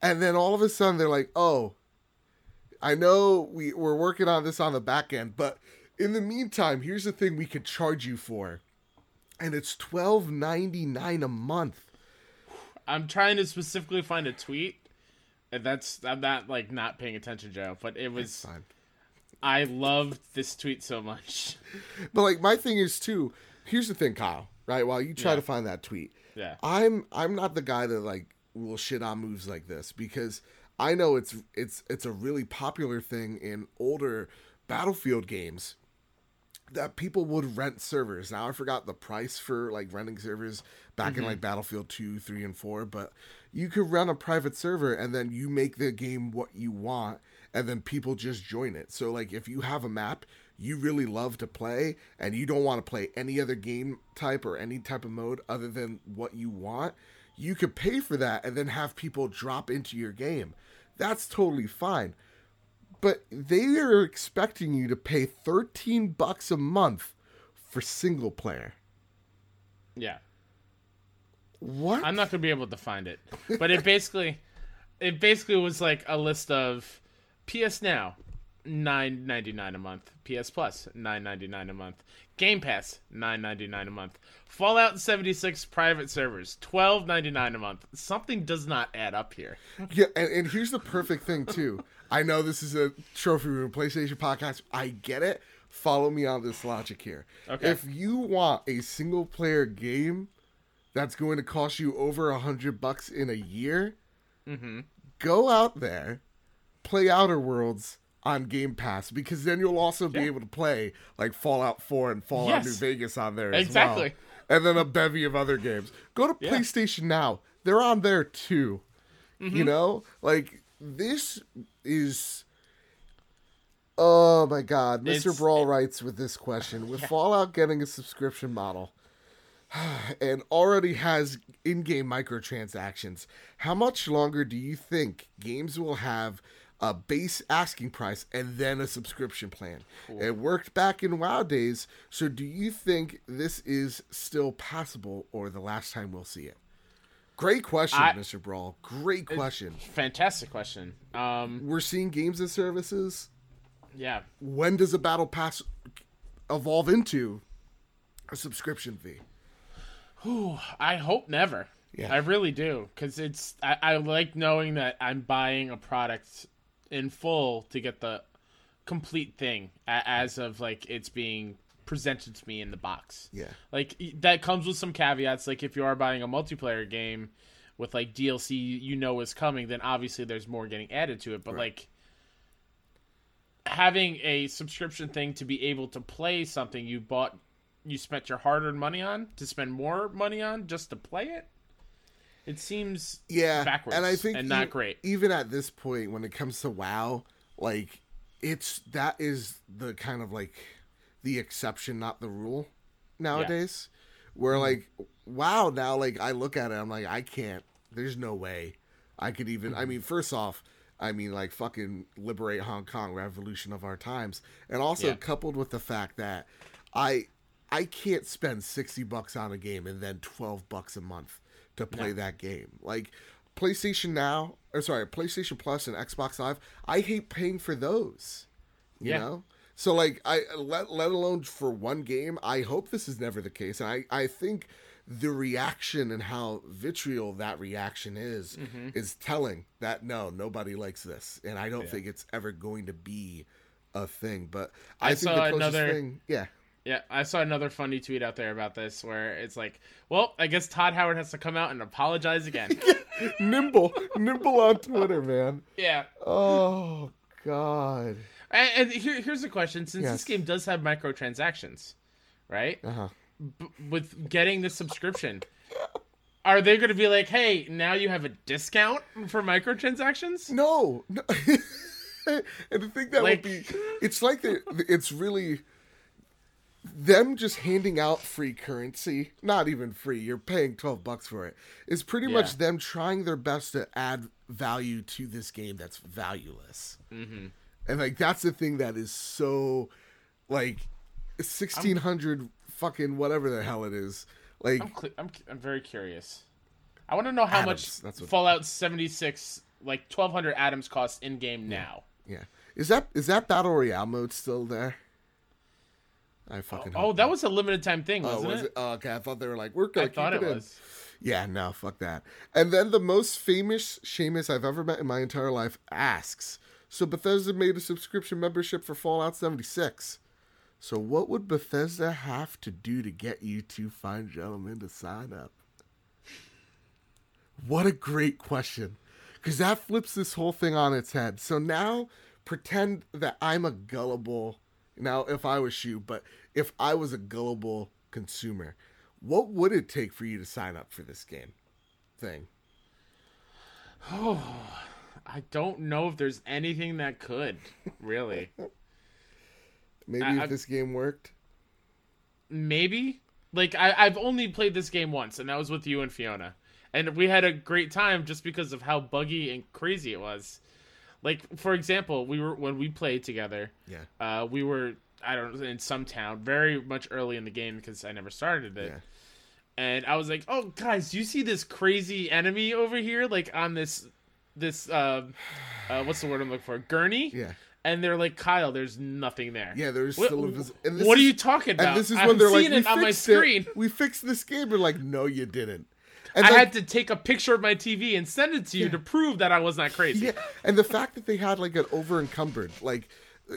And then all of a sudden they're like, "Oh, I know we we're working on this on the back end, but in the meantime, here's the thing we could charge you for." And it's 12.99 a month. I'm trying to specifically find a tweet, and that's I'm not like not paying attention, Joe. But it was. I loved this tweet so much. <laughs> But like my thing is too, here's the thing, Kyle, right? While you try Yeah. to find that tweet, Yeah, I'm I'm not the guy that like will shit on moves like this because I know it's it's it's a really popular thing in older battlefield games that people would rent servers. Now I forgot the price for like renting servers back in mm-hmm. like Battlefield 2, 3 and 4, but you could run a private server and then you make the game what you want and then people just join it. So like if you have a map you really love to play and you don't want to play any other game type or any type of mode other than what you want, you could pay for that and then have people drop into your game. That's totally fine but they are expecting you to pay 13 bucks a month for single player. yeah. What? I'm not gonna be able to find it, but it basically, <laughs> it basically was like a list of PS Now, nine ninety nine a month. PS Plus, nine ninety nine a month. Game Pass, nine ninety nine a month. Fallout seventy six private servers, twelve ninety nine a month. Something does not add up here. yeah, and, and here's the perfect thing too. <laughs> I know this is a trophy room PlayStation podcast. I get it. Follow me on this logic here. Okay. If you want a single player game that's going to cost you over a hundred bucks in a year, Mm-hmm. go out there, play Outer Worlds on Game Pass because then you'll also be Yeah. able to play like Fallout 4 and Fallout Yes. New Vegas on there as Exactly. well. And then a bevy of other games. Go to Yeah. PlayStation Now. They're on there too. Mm-hmm. You know? Like this is Oh my god. Mr. It's- Brawl writes with this question. <laughs> With Fallout getting a subscription model, <sighs> and already has in-game microtransactions. How much longer do you think games will have a base asking price and then a subscription plan? It worked back in WoW days, so do you think this is still passable or the last time we'll see it? Great question, I- Mr. Brawl. Great question. Fantastic question. Um, We're seeing games and services. yeah. When does a battle pass evolve into a subscription fee? I hope never. Yeah. I really do, because it's I, I like knowing that I'm buying a product in full to get the complete thing as of like it's being presented to me in the box. Yeah. Like that comes with some caveats. Like if you are buying a multiplayer game with like DLC you know is coming, then obviously there's more getting added to it. But like having a subscription thing to be able to play something you bought you spent your hard-earned money on to spend more money on just to play it it seems yeah backwards and i think and not e- great even at this point when it comes to wow like it's that is the kind of like the exception not the rule nowadays where Mm-hmm. like wow now like i look at it i'm like i can't there's no way i could even Mm-hmm. i mean first off i mean like fucking liberate hong kong revolution of our times and also Yeah. coupled with the fact that i i can't spend 60 bucks on a game and then 12 bucks a month to play that game. Like playstation now or sorry playstation plus and xbox live i hate paying for those you Yeah. know? So like i let, let alone for one game i hope this is never the case. And i i think the reaction and how vitriol that reaction is Mm-hmm. is telling that no nobody likes this. And i don't think it's ever going to be a thing. But i, I think saw the closest another- thing yeah yeah i saw another funny tweet out there about this where it's like well i guess todd howard has to come out and apologize again. <laughs> Nimble. Nimble on twitter man. Yeah. Oh god. And, and here, here's a question. Since Yes. this game does have microtransactions right? Uh-huh. B- with getting the subscription are they going to be like hey now you have a discount for microtransactions? No, no. <laughs> and the thing that Like- would be, it's like the, it's really them just handing out free currency. Not even free. You're paying twelve bucks for it. Is pretty much them trying their best to add value to this game that's valueless. Mm-hmm. And like that's the thing that is so, like, sixteen hundred fucking whatever the hell it is. Like I'm, cl- I'm, I'm very curious I want to know how Atoms, much Fallout 76 like 1200 atoms cost in game now. Yeah. Is that is that battle royale mode still there? I fucking. Oh, hope that not. was a limited time thing, Oh, wasn't was it? it? Oh, okay, I thought they were like, we're gonna I thought it, it was. Yeah, no, fuck that. And then the most famous Seamus I've ever met in my entire life asks, so Bethesda made a subscription membership for Fallout 76. So what would Bethesda have to do to get you two fine gentlemen to sign up? What a great question. Because that flips this whole thing on its head. So now pretend that I'm a gullible. Now, if I was you, but if I was a gullible consumer, what would it take for you to sign up for this game thing? Oh, <sighs> I don't know if there's anything that could, really. <laughs> Maybe I- if I- this game worked. Maybe. Like I, I've only played this game once, and that was with you and Fiona, and we had a great time just because of how buggy and crazy it was. Like for example, we were when we played together. Yeah. Uh, we were I don't know in some town very much early in the game because I never started it. Yeah. And I was like, "Oh, guys, do you see this crazy enemy over here? Like on this, this, uh, uh what's the word I'm looking for? Gurney." Yeah. And they're like, "Kyle, there's nothing there." Yeah, there's What, still a vis- and this what are you talking about? And this is I'm when they're like, we it on my screen. It. We fixed this game. We're like, no, you didn't. And I had to take a picture of my TV and send it to you to prove that I was not crazy. Yeah, and the fact that they had like an over encumbered, like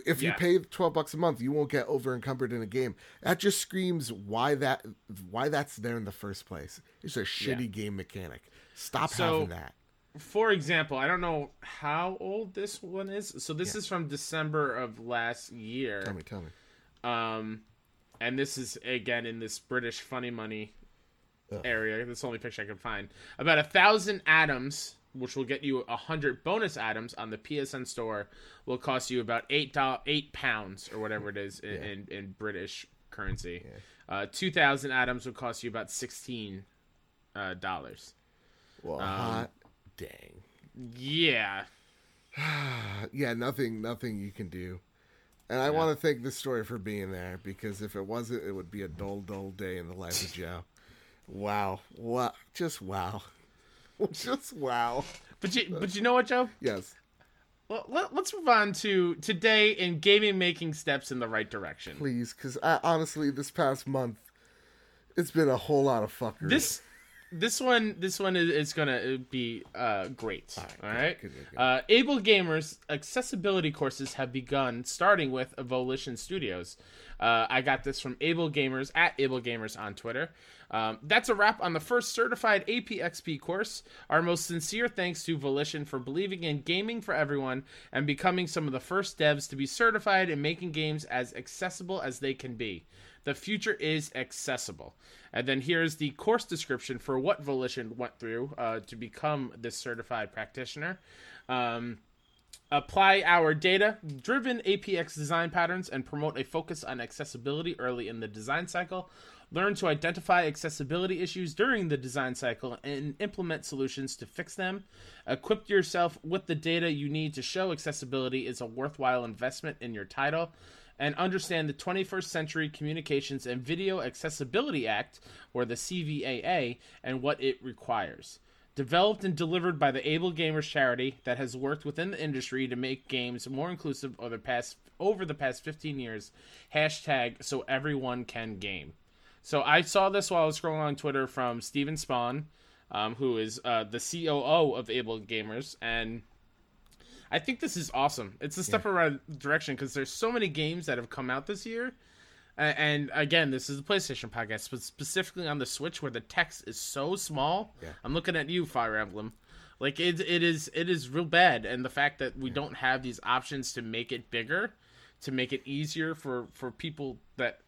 if you pay twelve bucks a month, you won't get over encumbered in a game. That just screams why that why that's there in the first place. It's a shitty game mechanic. Stop So- having that. For example, I don't know how old this one is. So this is from December of last year. Tell me, tell me. Um, and this is again in this British funny money area. That's the only picture I can find. About a thousand atoms, which will get you a hundred bonus atoms on the PSN store, will cost you about eight dollars, eight pounds or whatever it is in, in, in British currency. Uh, two thousand atoms will cost you about sixteen uh, dollars. Well, Um, hot dang. Yeah, <sighs> Yeah, nothing, nothing you can do. And I want to thank this story for being there because if it wasn't, it would be a dull, dull day in the life of Joe. Wow, wow, just wow, <laughs> just wow. but you, but you know what, Joe? Yes. Well, let, let's move on to today in gaming making steps in the right direction. please because honestly this past month it's been a whole lot of fuckery This this one this one is, is gonna be uh, great. All right. good, good, good. Uh, Able Gamers accessibility courses have begun, starting with Volition Studios. Uh, I got this from Able Gamers at Able Gamers on Twitter. Um, that's a wrap on the first certified APXP course. Our most sincere thanks to Volition for believing in gaming for everyone and becoming some of the first devs to be certified in making games as accessible as they can be. The future is accessible. And then here's the course description for what Volition went through uh, to become this certified practitioner. Um, apply our data driven APX design patterns and promote a focus on accessibility early in the design cycle. Learn to identify accessibility issues during the design cycle and implement solutions to fix them. Equip yourself with the data you need to show accessibility is a worthwhile investment in your title. And understand the 21st Century Communications and Video Accessibility Act, or the CVAA, and what it requires developed and delivered by the Able Gamers charity that has worked within the industry to make games more inclusive over the past over the past 15 years. Hashtag so everyone can game. So I saw this while I was scrolling on Twitter from Steven Spohn, um, who is uh, the COO of Able Gamers, and I think this is awesome. It's a step in the right direction because there's so many games that have come out this year. And again, this is the PlayStation podcast, but specifically on the Switch, where the text is so small. Yeah. I'm looking at you, Fire Emblem. Like it, it is, it is real bad, and the fact that we don't have these options to make it bigger, to make it easier for for people that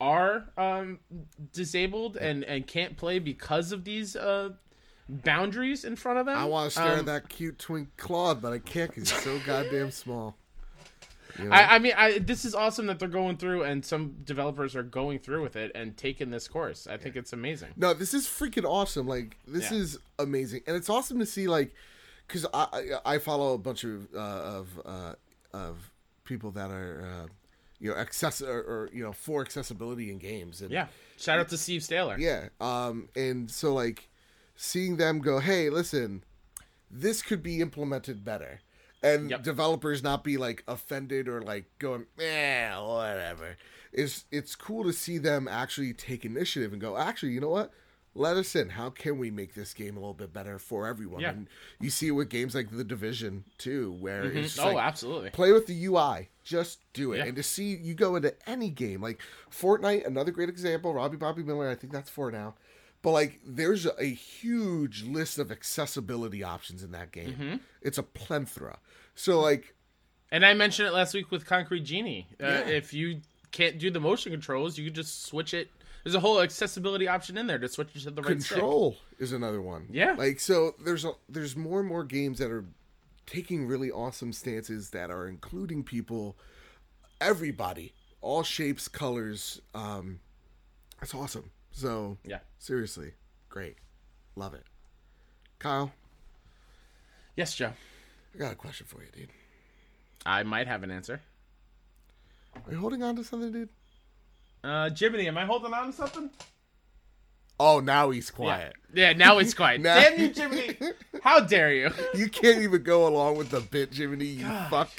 are um, disabled and and can't play because of these uh, boundaries in front of them. i want to stare Um, at that cute twink claude but i can't because he's so <laughs> goddamn small You know? I, I mean, I, this is awesome that they're going through, and some developers are going through with it and taking this course. I think it's amazing. no this is freaking awesome like this Yeah. is amazing and it's awesome to see like because I, I I follow a bunch of uh, of uh, of people that are uh, you know access or, or you know for accessibility in games and Yeah. Shout out to Steve Staler. Yeah. Um, and so like seeing them go, hey, listen, this could be implemented better. And Yep. developers not be like offended or like going, eh, whatever. It's it's cool to see them actually take initiative and go, actually, you know what? Let us in. How can we make this game a little bit better for everyone? Yeah. And you see it with games like The Division too, where it's just Oh, like, absolutely. play with the UI. Just do it. Yeah. And to see you go into any game, like Fortnite, another great example, Robbie Bobby Miller, I think that's four now. But like there's a, a huge list of accessibility options in that game. Mm-hmm. It's a plethora. So like And I mentioned it last week with Concrete Genie. Uh, Yeah. If you can't do the motion controls, you can just switch it. There's a whole accessibility option in there to switch it to the right stick. control is another one. Yeah. Like so there's a there's more and more games that are taking really awesome stances that are including people everybody, all shapes, colors. Um that's awesome. So Yeah. Seriously, great. Love it. Kyle, Yes, Joe. I got a question for you, dude. I might have an answer. Are you holding on to something, dude? Uh, Jiminy, am I holding on to something? Oh, now he's quiet. Yeah, now he's <laughs> quiet. Now- Damn you, Jiminy! <laughs> How dare you? You can't even go along with the bit, Jiminy. You fuck.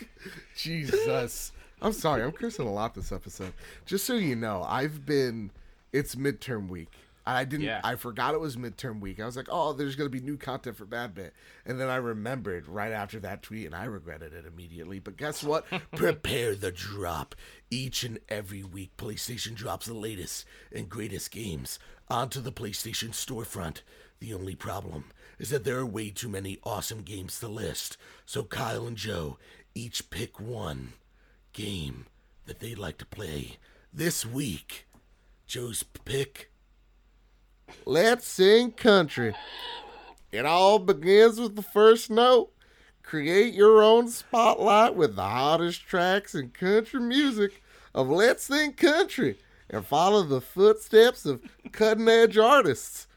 Jesus. I'm sorry. I'm cursing a lot this episode. Just so you know, I've been. It's midterm week. I didn't. Yeah. I forgot it was midterm week. I was like, oh, there's gonna be new content for Bad Bit, and then I remembered right after that tweet, and I regretted it immediately. But guess what? <laughs> Prepare the drop. Each and every week, PlayStation drops the latest and greatest games onto the PlayStation storefront. The only problem is that there are way too many awesome games to list. So Kyle and Joe each pick one game that they'd like to play this week. Joe's pick. Let's sing country. It all begins with the first note. Create your own spotlight with the hottest tracks in country music of Let's Sing Country and follow the footsteps of cutting edge artists.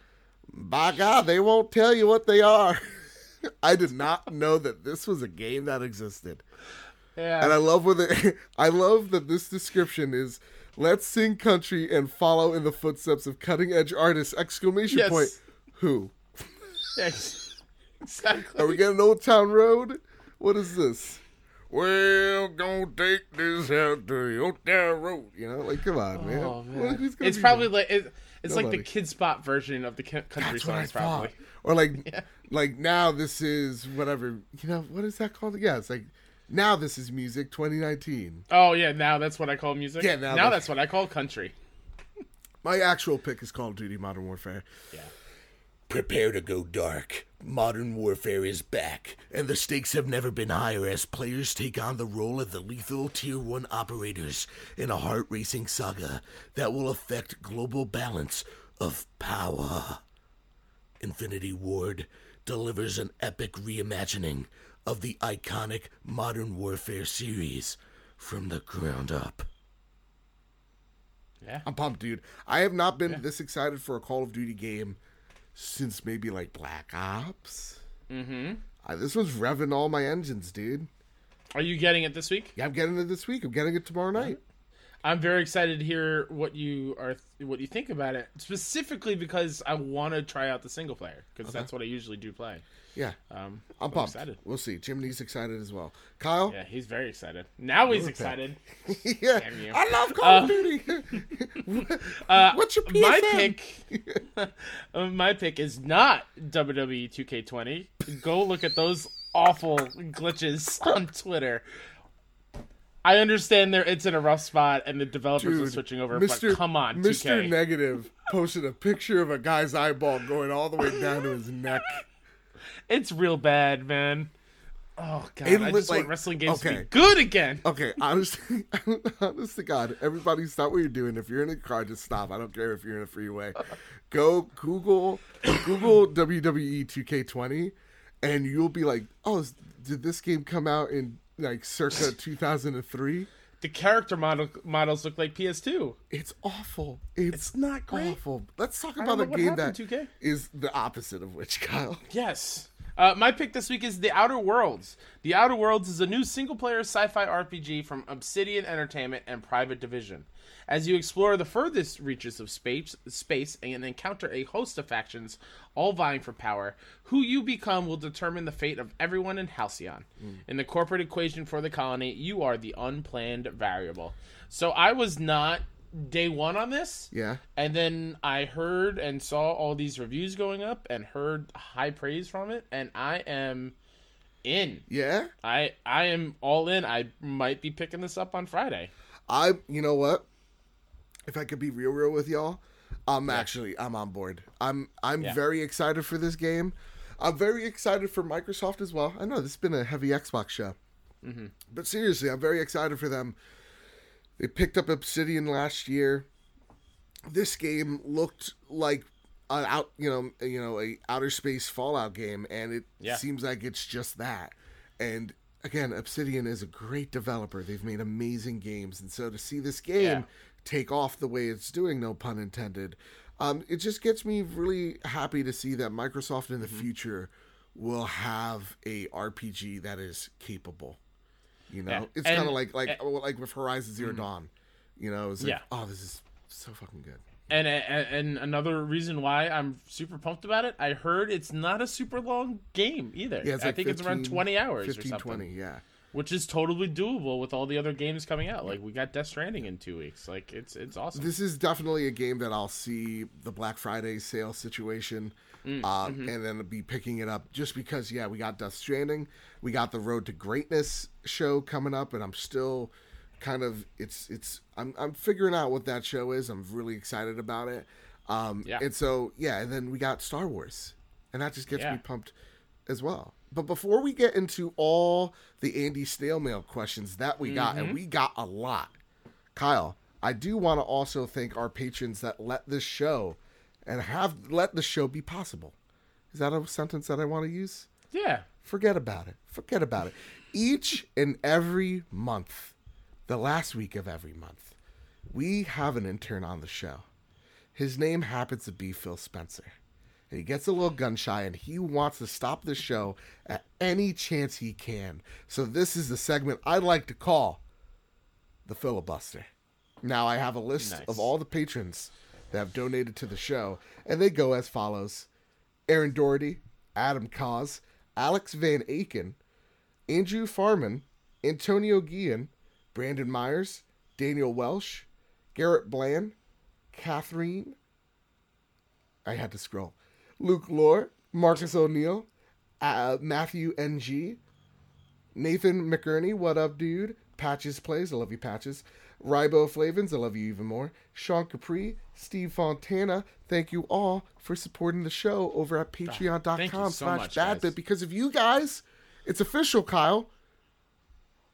By God, they won't tell you what they are. <laughs> I did not know that this was a game that existed. Yeah. And I love when they, <laughs> I love that this description is let's sing country and follow in the footsteps of cutting edge artists exclamation Yes. point. Who? Yes. <laughs> exactly. Are we getting Old Town Road? What is this? Well, gonna take this out to Old Town Road. You know, like come on, man. Oh, What- man. who's It's probably there? like it, it's like the kid spot version of the country That's songs, probably. Or like, <laughs> like now this is whatever. You know what is that called? Yeah, it's like now this is music 2019. Oh yeah, now that's what I call music. Yeah, now now, that's- that's what I call country. My actual pick is Call of Duty Modern Warfare. Yeah. Prepare to go dark. Modern Warfare is back, and the stakes have never been higher as players take on the role of the lethal Tier 1 operators in a heart racing saga that will affect global balance of power. Infinity Ward delivers an epic reimagining of the iconic Modern Warfare series from the ground up. Yeah. I'm pumped, dude. I have not been this excited for a Call of Duty game since maybe like Black Ops. Mm-hmm. Uh, this was revving all my engines, dude. Are you getting it this week? Yeah, I'm getting it this week. I'm getting it tomorrow night. I'm very excited to hear what you are what you think about it. Specifically because I want to try out the single player because that's what I usually do play. Yeah, Um, I'm pumped. excited. We'll see. Jiminy's excited as well. Kyle? Yeah, he's very excited. Now he's excited. <laughs> Yeah, Damn you. I love Call of Uh, Duty. <laughs> Uh, What's your my pick? uh, <laughs> my pick is not WWE 2K20. Go look at those awful glitches on Twitter. I understand there it's in a rough spot and the developers are switching over, Mr. but come on, Mr. 2K. Negative posted a picture of a guy's eyeball going all the way down to his neck. It's real bad, man. Oh god, It I just like- want wrestling games to okay. be good again. Okay, honestly, <laughs> honest to God, everybody stop what you're doing. If you're in a car, just stop. I don't care if you're in a freeway. Go Google Google WWE 2K20, and you'll be like, oh, did this game come out in like circa 2003? The character model models look like PS2. It's awful. It's, It's not great. awful. Let's talk about a game happened, that 2K. is the opposite of which, <laughs> Kyle. Yes. Uh, my pick this week is The Outer Worlds. The Outer Worlds is a new single player sci fi RPG from Obsidian Entertainment and Private Division. As you explore the furthest reaches of space, space and encounter a host of factions, all vying for power, who you become will determine the fate of everyone in Halcyon. Mm. In the corporate equation for the colony, you are the unplanned variable. So I was not day one on this. Yeah. And then I heard and saw all these reviews going up and heard high praise from it, and I am in. Yeah. I I am all in. I might be picking this up on Friday. I you know what? If I could be real real with y'all, I'm yeah. actually I'm on board. I'm I'm yeah. very excited for this game. I'm very excited for Microsoft as well. I know this has been a heavy Xbox show. Mm-hmm. But seriously, I'm very excited for them they picked up Obsidian last year. This game looked like an out, you know, you know, a outer space Fallout game, and it yeah. seems like it's just that. And again, Obsidian is a great developer. They've made amazing games, and so to see this game yeah. Take off the way it's doing, no pun intended, um, it just gets me really happy to see that Microsoft in the mm-hmm. future will have a RPG that is capable. You know, yeah. it's kind of like like and, like with Horizon 0 mm-hmm. Dawn. You know, it's like, yeah. oh, this is so fucking good. And, and and another reason why I'm super pumped about it, I heard it's not a super long game either. Yeah, like I think 15, it's around 20 hours 15, or something. 20, yeah. Which is totally doable with all the other games coming out. Like we got Death Stranding in two weeks. Like it's it's awesome. This is definitely a game that I'll see the Black Friday sale situation mm, uh, mm-hmm. and then be picking it up just because, yeah, we got Death Stranding, we got the Road to Greatness show coming up, and I'm still kind of it's it's I'm I'm figuring out what that show is. I'm really excited about it. Um, yeah. And so yeah, and then we got Star Wars, and that just gets yeah. me pumped as well. But before we get into all the Andy snail mail questions that we got, mm-hmm. and we got a lot, Kyle, I do want to also thank our patrons that let this show and have let the show be possible. Is that a sentence that I want to use? Yeah. Forget about it. Forget about it. Each and every month, the last week of every month, we have an intern on the show. His name happens to be Phil Spencer. He gets a little gun shy and he wants to stop the show at any chance he can. So this is the segment I like to call the filibuster. Now I have a list nice. of all the patrons that have donated to the show, and they go as follows Aaron Doherty, Adam Cause, Alex Van Aken, Andrew Farman, Antonio Guillen, Brandon Myers, Daniel Welsh, Garrett Bland, Catherine. I had to scroll. Luke Lore, Marcus O'Neill, uh, Matthew NG, Nathan McErney, what up, dude? Patches Plays, I love you, Patches. Ribo Flavins, I love you even more. Sean Capri, Steve Fontana, thank you all for supporting the show over at patreon.com slash badbit. Because of you guys, it's official, Kyle.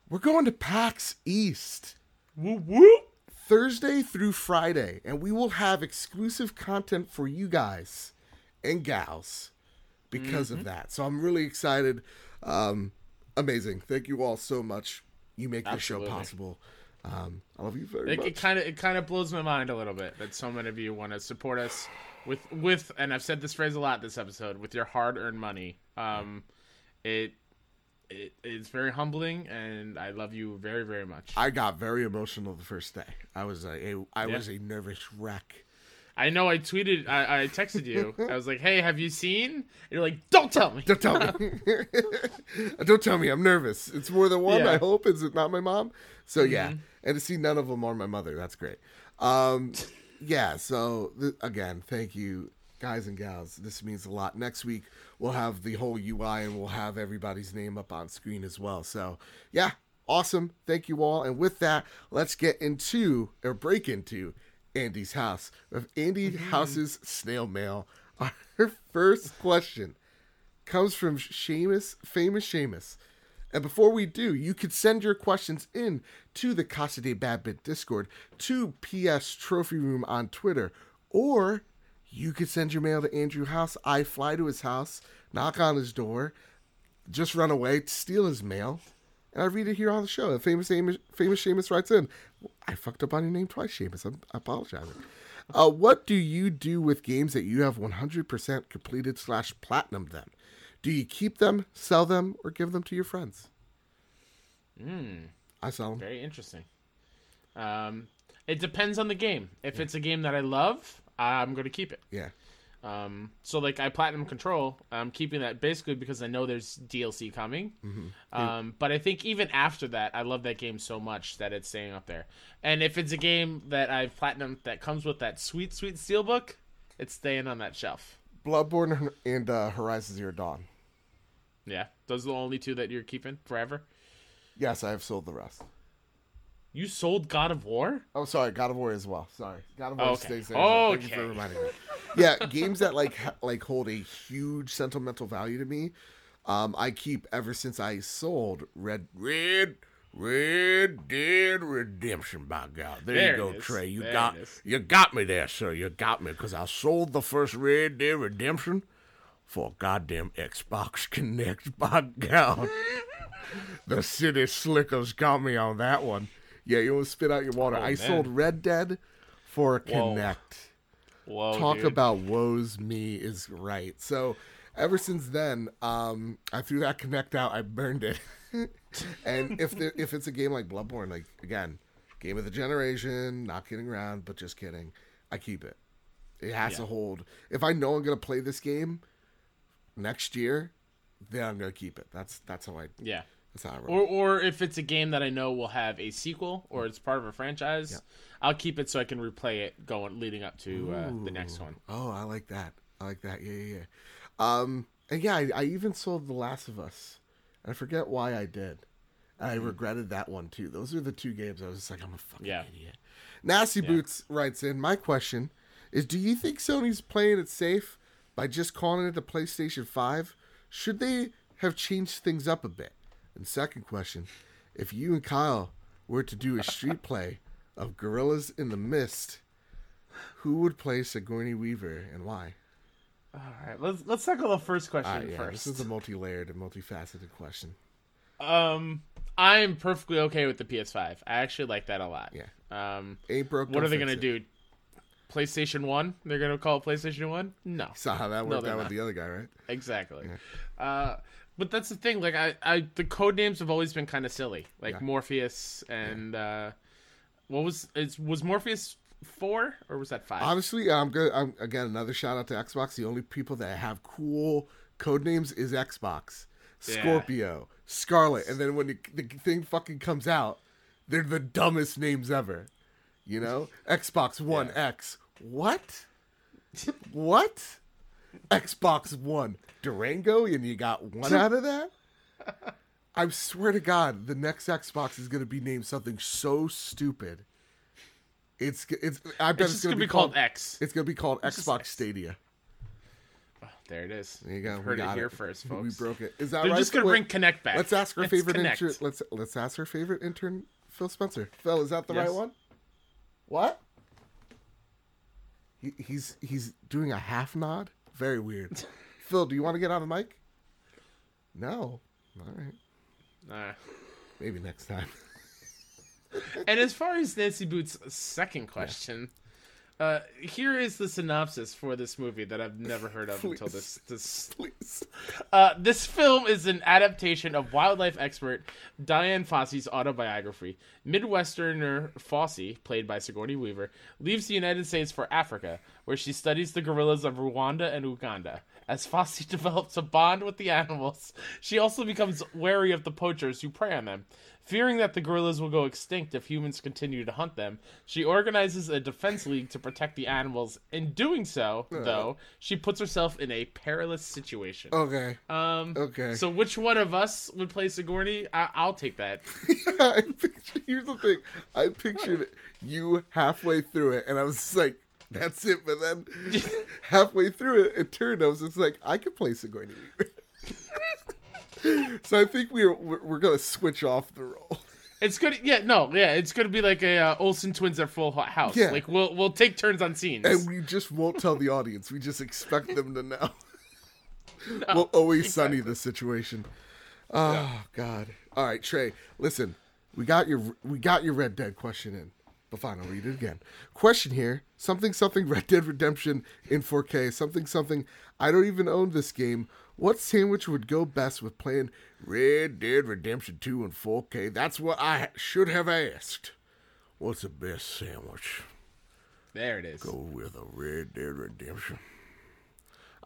We're going to PAX East. Woo woo. Thursday through Friday, and we will have exclusive content for you guys and gals because mm-hmm. of that. So I'm really excited. Um, amazing. Thank you all so much. You make Absolutely. the show possible. Um, I love you very it, much. It kind of it kind of blows my mind a little bit that so many of you want to support us with with, and I've said this phrase a lot this episode with your hard earned money. Um, it it is very humbling, and I love you very very much. I got very emotional the first day. I was a, a I yeah. was a nervous wreck. I know I tweeted, I, I texted you. I was like, "Hey, have you seen?" And you're like, "Don't tell me. Don't tell me. <laughs> Don't tell me. I'm nervous. It's more than one. Yeah. I hope. Is it not my mom? So mm-hmm. yeah, and to see none of them are my mother. That's great. Um, yeah. So th- again, thank you, guys and gals. This means a lot. Next week we'll have the whole UI and we'll have everybody's name up on screen as well. So yeah, awesome. Thank you all. And with that, let's get into or break into Andy's house of Andy mm-hmm. House's snail mail. <laughs> Our first question comes from Seamus, famous Seamus. And before we do, you could send your questions in to the Casa de Badbit Discord, to PS Trophy Room on Twitter, or you could send your mail to Andrew House. I fly to his house, knock on his door, just run away, steal his mail, and I read it here on the show. And famous famous Seamus writes in, "I fucked up on your name twice, Seamus. I'm apologizing." Uh, what do you do with games that you have 100% completed slash platinum them? Do you keep them, sell them, or give them to your friends? Mm, I sell them. very interesting. Um, it depends on the game. If it's a game that I love, I'm going to keep it. Yeah. Um, so like I platinum control, I'm keeping that basically because I know there's DLC coming. Mm-hmm. Um, but I think even after that, I love that game so much that it's staying up there. And if it's a game that I've platinum that comes with that sweet sweet steelbook, it's staying on that shelf. Bloodborne and uh, Horizon Zero Dawn. Yeah, those are the only two that you're keeping forever. Yes, I have sold the rest. You sold God of War? Oh, sorry, God of War as well. Sorry, God of War Okay. stays there. well. Thank you for Okay. reminding me. Yeah, games that like ha- like hold a huge sentimental value to me. Um, I keep ever since I sold Red Red Red Dead Redemption. By God, there, There you go. Trey. You There got you got me there, sir. You got me because I sold the first Red Dead Redemption for a goddamn Xbox <laughs> Kinect. By God, the city slickers got me on that one. Yeah, you almost spit out your water. Oh, I man. sold Red Dead for. Kinect. Whoa, Talk dude. about woes me is right. So ever since then, um, I threw that Kinect out. I burned it. <laughs> and if the, if it's a game like Bloodborne, like again, game of the generation, not kidding around, but just kidding, I keep it. It has to hold. If I know I'm gonna play this game next year, then I'm gonna keep it. That's that's how I Yeah. that's how I roll. Or, or if it's a game that I know will have a sequel or it's part of a franchise, I'll keep it so I can replay it going leading up to uh, the next one. Oh, I like that. I like that. Yeah, yeah, yeah. Um, and yeah, I, I even sold The Last of Us. I forget why I did. I regretted that one too. Those are the two games I was just like, I'm a fucking Yeah. idiot. Nasty Boots writes in, my question is do you think Sony's playing it safe by just calling it a PlayStation 5? Should they have changed things up a bit? And second question, if you and Kyle were to do a street <laughs> play of Gorillas in the Mist, who would play Sigourney Weaver and why? All right, let's let's tackle the first question right, yeah, first. this is a multi-layered and multifaceted question. Um, I'm perfectly okay with the PS5. I actually like that a lot. Yeah. Um, Ain't broke. what are they gonna it. do? PlayStation One? They're gonna call it PlayStation One? No, <laughs> Saw how that No, worked they're out with the other guy, right? exactly. Uh, but that's the thing. Like I, I, the code names have always been kind of silly. Like Yeah. Morpheus and uh, what was is was Morpheus four or was that five? Honestly, I'm good. I'm again another shout out to Xbox. The only people that have cool code names is Xbox, Yeah. Scorpio, Scarlett, and then when the, the thing fucking comes out, they're the dumbest names ever. You know, <laughs> Xbox One X. What? what? Xbox One Durango, and you got one <laughs> out of that. I swear to God, the next Xbox is going to be named something so stupid. It's it's. I bet it's it's, going to be called X. It's gonna be called just Xbox X. Stadia. Oh, there it is. There you go. You've we Heard it here first, <laughs> folks. we broke it. Is that They're right? just gonna bring Kinect back. Let's ask our It's favorite Kinect. intern. Let's let's ask our favorite intern, Phil Spencer. Phil, is that the right one? What? He, he's he's doing a half nod. Very weird. <laughs> Phil, do you want to get on the mic? No. All right. Uh, Maybe next time. <laughs> and as far as Nancy Boots' second question, uh, here is the synopsis for this movie that I've never heard of until this this Uh, this film is an adaptation of wildlife expert Dian Fossey's autobiography. Midwesterner Fosse, played by Sigourney Weaver, leaves the United States for Africa, where she studies the gorillas of Rwanda and Uganda. As Fossey <laughs> develops a bond with the animals, she also becomes wary of the poachers who prey on them. Fearing that the gorillas will go extinct if humans continue to hunt them, she organizes a defense league to protect the animals. In doing so, though, she puts herself in a perilous situation. Okay. Um, Okay. So which one of us would play Sigourney? I- I'll take that. <laughs> I picture, here's the thing. I pictured you halfway through it, and I was like, <laughs> "That's it." But then halfway through it, it turned. I was just like, "I could play Sigourney Weaver." <laughs> so I think we're we're, gonna switch off the role. It's gonna Yeah, no, yeah, it's gonna be like a uh, Olsen twins at Full House. Yeah. Like we'll we'll take turns on scenes. And we just won't tell the audience. We just expect them to know. <laughs> we'll always sunny the situation. Oh God! All right, Trey. Listen, we got your we got your Red Dead question in, but fine, I'll read it again. Question here: something something Red Dead Redemption in 4K. Something something. I don't even own this game. What sandwich would go best with playing Red Dead Redemption 2 in 4K? That's what I should have asked. What's the best sandwich? There it is. Go with a Red Dead Redemption.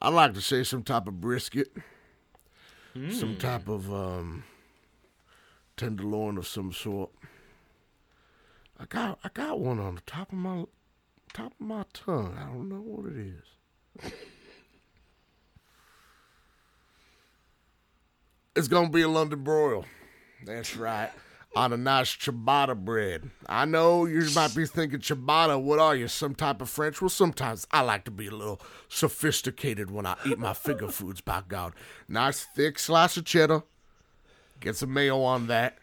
I'd like to say some type of brisket, some type of um, tenderloin of some sort. I got I got one on the top of my top of my tongue. I don't know what it is. it's gonna be a London broil. That's right. On a nice ciabatta bread. I know you might be thinking ciabatta. What are you? Some type of French? Well, sometimes I like to be a little sophisticated when I eat my finger foods. By God, nice thick slice of cheddar. Get some mayo on that.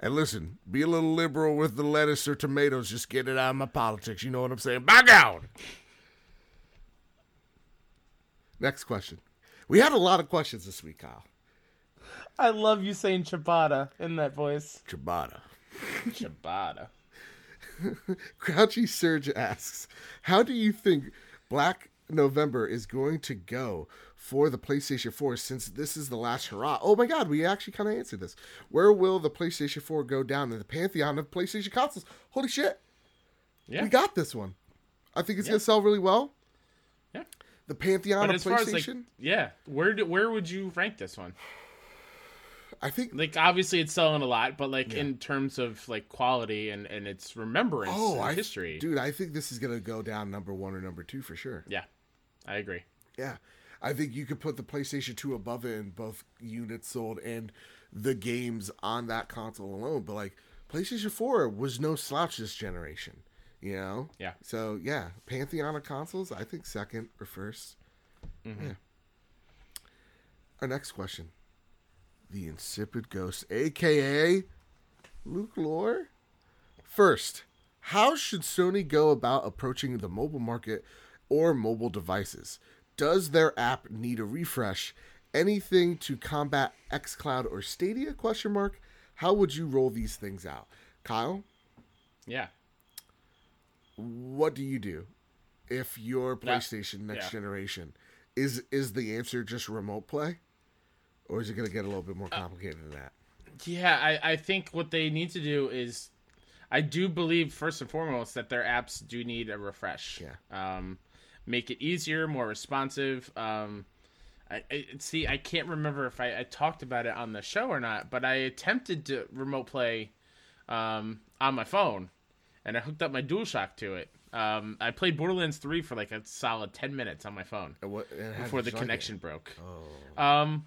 And listen, be a little liberal with the lettuce or tomatoes. Just get it out of my politics. You know what I'm saying? By God. Next question. We had a lot of questions this week, Kyle. I love you saying ciabatta in that voice. Ciabatta. Ciabatta. <laughs> Crouchy Surge asks, "How do you think Black November is going to go for the PlayStation 4 since this is the last hurrah?" Oh my God, we actually kind of answered this. Where will the PlayStation 4 go down in the pantheon of PlayStation consoles? Holy shit, Yeah. we got this one. I think it's Yeah. gonna sell really well. Yeah. The pantheon But of far as like, PlayStation. yeah, where do, where would you rank this one? I think. Like, obviously, it's selling a lot, but like in terms of like quality and and its remembrance Oh, and I history, dude, I think this is gonna go down number one or number two for sure. yeah, I agree. Yeah. I think you could put the PlayStation 2 above it in both units sold and the games on that console alone. But like PlayStation 4 was no slouch this generation. You know? Yeah. So yeah, Pantheon of consoles, I think second or 1st mm-hmm. Yeah. Our next question. The Insipid Ghost, aka Luke Lore. First, how should Sony go about approaching the mobile market or mobile devices? Does their app need a refresh? Anything to combat xCloud or Stadia? Question mark. How would you roll these things out? Kyle, Yeah, what do you do if your PlayStation next yeah. generation is is the answer just remote play? Or is it going to get a little bit more complicated than that? yeah. I I think what they need to do is, I do believe first and foremost that their apps do need a refresh. Yeah. Um, make it easier, more responsive. Um, I, I see. I can't remember if I, I talked about it on the show or not, but I attempted to remote play um, on my phone, and I hooked up my DualShock to it. Um, I played Borderlands Three for like a solid ten minutes on my phone what, before the like it? connection broke. Oh. Um,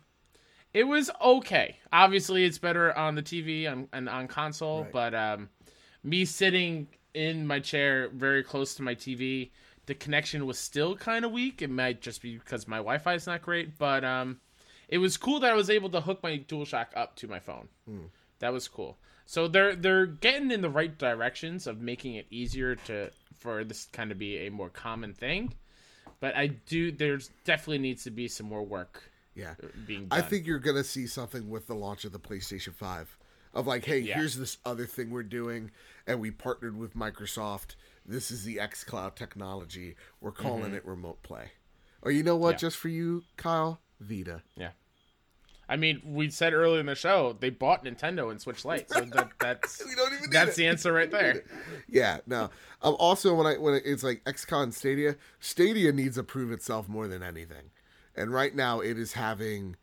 it was okay. Obviously, it's better on the TV and, and on console, Right. but um, me sitting in my chair very close to my TV, the connection was still kind of weak. It might just be because my Wi-Fi is not great, but um, it was cool that I was able to hook my DualShock up to my phone. That was cool. So they're they're getting in the right directions of making it easier to for this kind of be a more common thing. But I do there's definitely needs to be some more work Yeah. being done. I think you're gonna see something with the launch of the PlayStation Five, of like, hey, Yeah. here's this other thing we're doing, and we partnered with Microsoft. This is the XCloud technology. We're calling it remote play. Or you know what? Mm-hmm. Yeah. Just for you, Kyle, Vita. Yeah. I mean, we said earlier in the show they bought Nintendo and Switch Lite, so that, <laughs> that's We don't even need that's it. the answer right there. Yeah, no. Um, also, when I when it's like XCon Stadia, Stadia needs to prove itself more than anything, and right now it is having.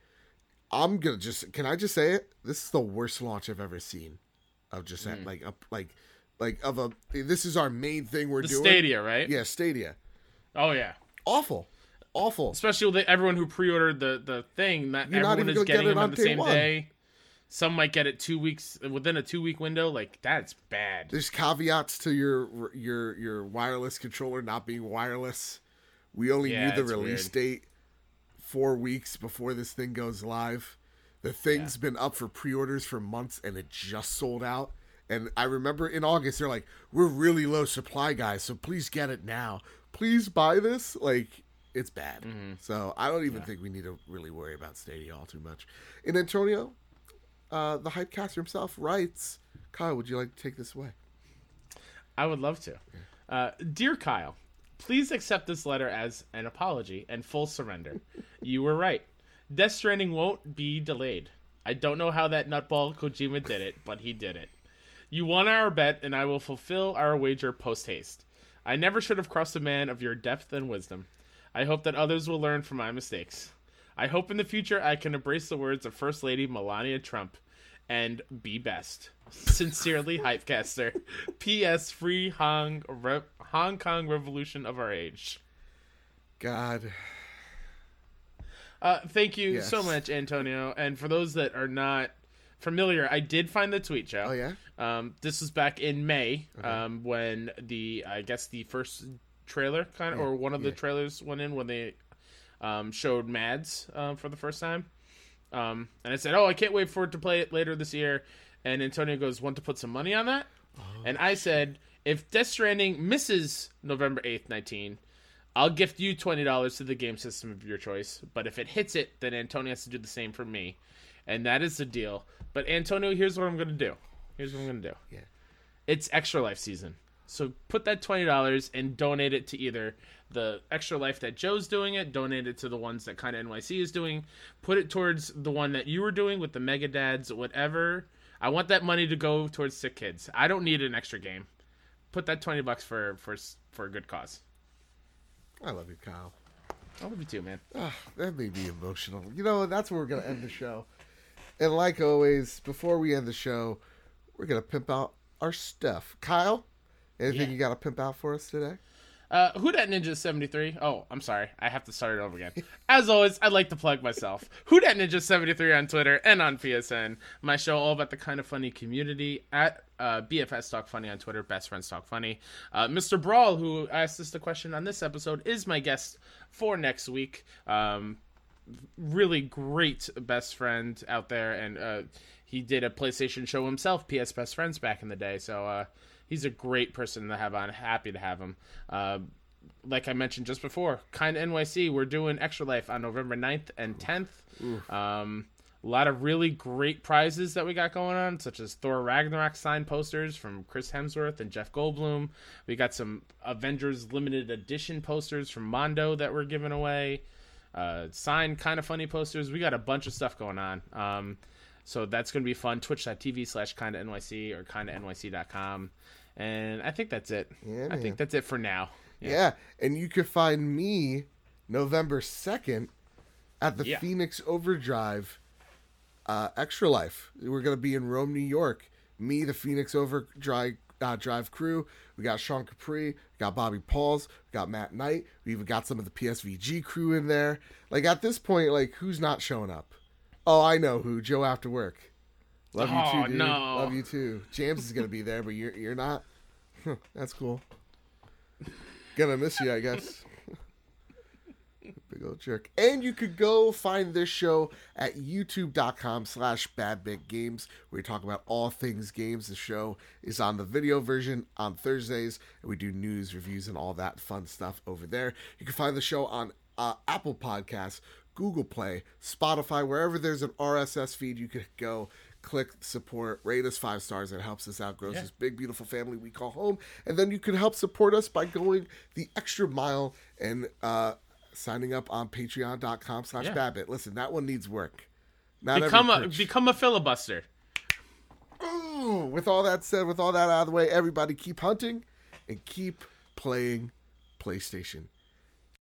I'm gonna just can I just say it? This is the worst launch I've ever seen, of just that like a like like of a. This is our main thing we're The doing. Stadia, right? Yeah, Stadia. Oh yeah. Awful, awful. Especially with the, everyone who pre-ordered the the thing, not You're not everyone even is get getting it them on the day same one. day. Some might get it two weeks within a two week window. Like that's bad. There's caveats to your your your wireless controller not being wireless. We only Yeah, knew the release weird. date four weeks before this thing goes live. The thing's been up for pre-orders for months and it just sold out. And I remember in August they're like, "We're really low supply, guys, so please get it now. Please buy this." Like it's bad. Mm-hmm. So I don't even think we need to really worry about Stadia all too much. And Antonio, uh, the hypecaster himself writes, "Kyle, would you like to take this away?" I would love to. Uh, Dear Kyle, please accept this letter as an apology and full surrender. you were right. Death Stranding won't be delayed. I don't know how that nutball Kojima did it, but he did it. You won our bet, and I will fulfill our wager post haste. I never should have crossed a man of your depth and wisdom. I hope that others will learn from my mistakes. I hope in the future I can embrace the words of First Lady Melania Trump and be best. Sincerely, Hypecaster. <laughs> P.S. Free Hong, Re- Hong Kong Revolution of our age. God. Uh, thank you Yes. so much, Antonio. And for those that are not familiar, I did find the tweet, Joe. Oh yeah. Um, this was back in May um, when the I guess the first trailer kind of or one of the yeah. trailers went in when they um, showed Mads um, for the first time. Um, and I said, "Oh, I can't wait for it to play it later this year." And Antonio goes, "Want to put some money on that?" And I said, "If Death Stranding misses November eighth, nineteen, I'll gift you twenty dollars to the game system of your choice. But if it hits it, then Antonio has to do the same for me, and that is the deal. But Antonio, here's what I'm gonna do. Here's what I'm gonna do. Yeah. It's Extra Life season, so put that twenty dollars and donate it to either the Extra Life that Joe's doing it, donate it to the ones that kind of NYC is doing, put it towards the one that you were doing with the Mega Dads, whatever. I want that money to go towards sick kids. I don't need an extra game. Put that twenty bucks for for for a good cause. I love you, Kyle. I love you too, man. Ah, that made me emotional. You know, that's where we're gonna end the show. And like always, before we end the show, we're gonna pimp out our stuff. Kyle, anything Yeah. you got to pimp out for us today? Uh, who dat Ninja 73? Oh, I'm sorry. I have to start it over again. As always, I'd like to plug myself. Who dat Ninja 73 on Twitter and on PSN. My show all about the kind of funny community at uh, BFS Talk Funny on Twitter, Best Friends Talk Funny. Uh, Mr. Brawl, who asked us the question on this episode, is my guest for next week. Um, really great best friend out there, and uh, he did a PlayStation show himself, PS Best Friends, back in the day. So uh, he's a great person to have on. Happy to have him. Uh, like I mentioned just before, kind NYC, we're doing Extra Life on November 9th and 10th. Um, a lot of really great prizes that we got going on, such as Thor Ragnarok signed posters from Chris Hemsworth and Jeff Goldblum. We got some Avengers limited edition posters from Mondo that we're giving away. Uh, signed kind of funny posters. We got a bunch of stuff going on. Um, so that's going to be fun. Twitch.tv slash kind of NYC or kind of NYC.com. And I think that's it. Yeah, I think that's it for now. Yeah. and you can find me November second at the Yeah. Phoenix Overdrive uh, Extra Life. We're gonna be in Rome, New York. Me, the Phoenix Overdrive uh, Drive crew. We got Sean Capri, we got Bobby Pauls, we got Matt Knight. We even got some of the PSVG crew in there. Like at this point, like who's not showing up? Oh, I know who. Joe after work. Love you Oh, too, dude. no. Love you too. James is gonna be there, but you're you're not. That's cool. Gonna miss you, I guess. Big old jerk. And you could go find this show at youtube.com slash badbitgames where we talk about all things games. The show is on the video version on Thursdays, and we do news, reviews, and all that fun stuff over there. You can find the show on uh, Apple Podcasts, Google Play, Spotify, wherever there's an RSS feed, you could go click support, rate us five stars. It helps us out, grows this big, beautiful family we call home. And then you can help support us by going the extra mile and uh, signing up on patreon.com slash Yeah. Babbitt. Listen, that one needs work. Not Become a become a filibuster. Ooh, with all that said, with all that out of the way, everybody keep hunting and keep playing PlayStation.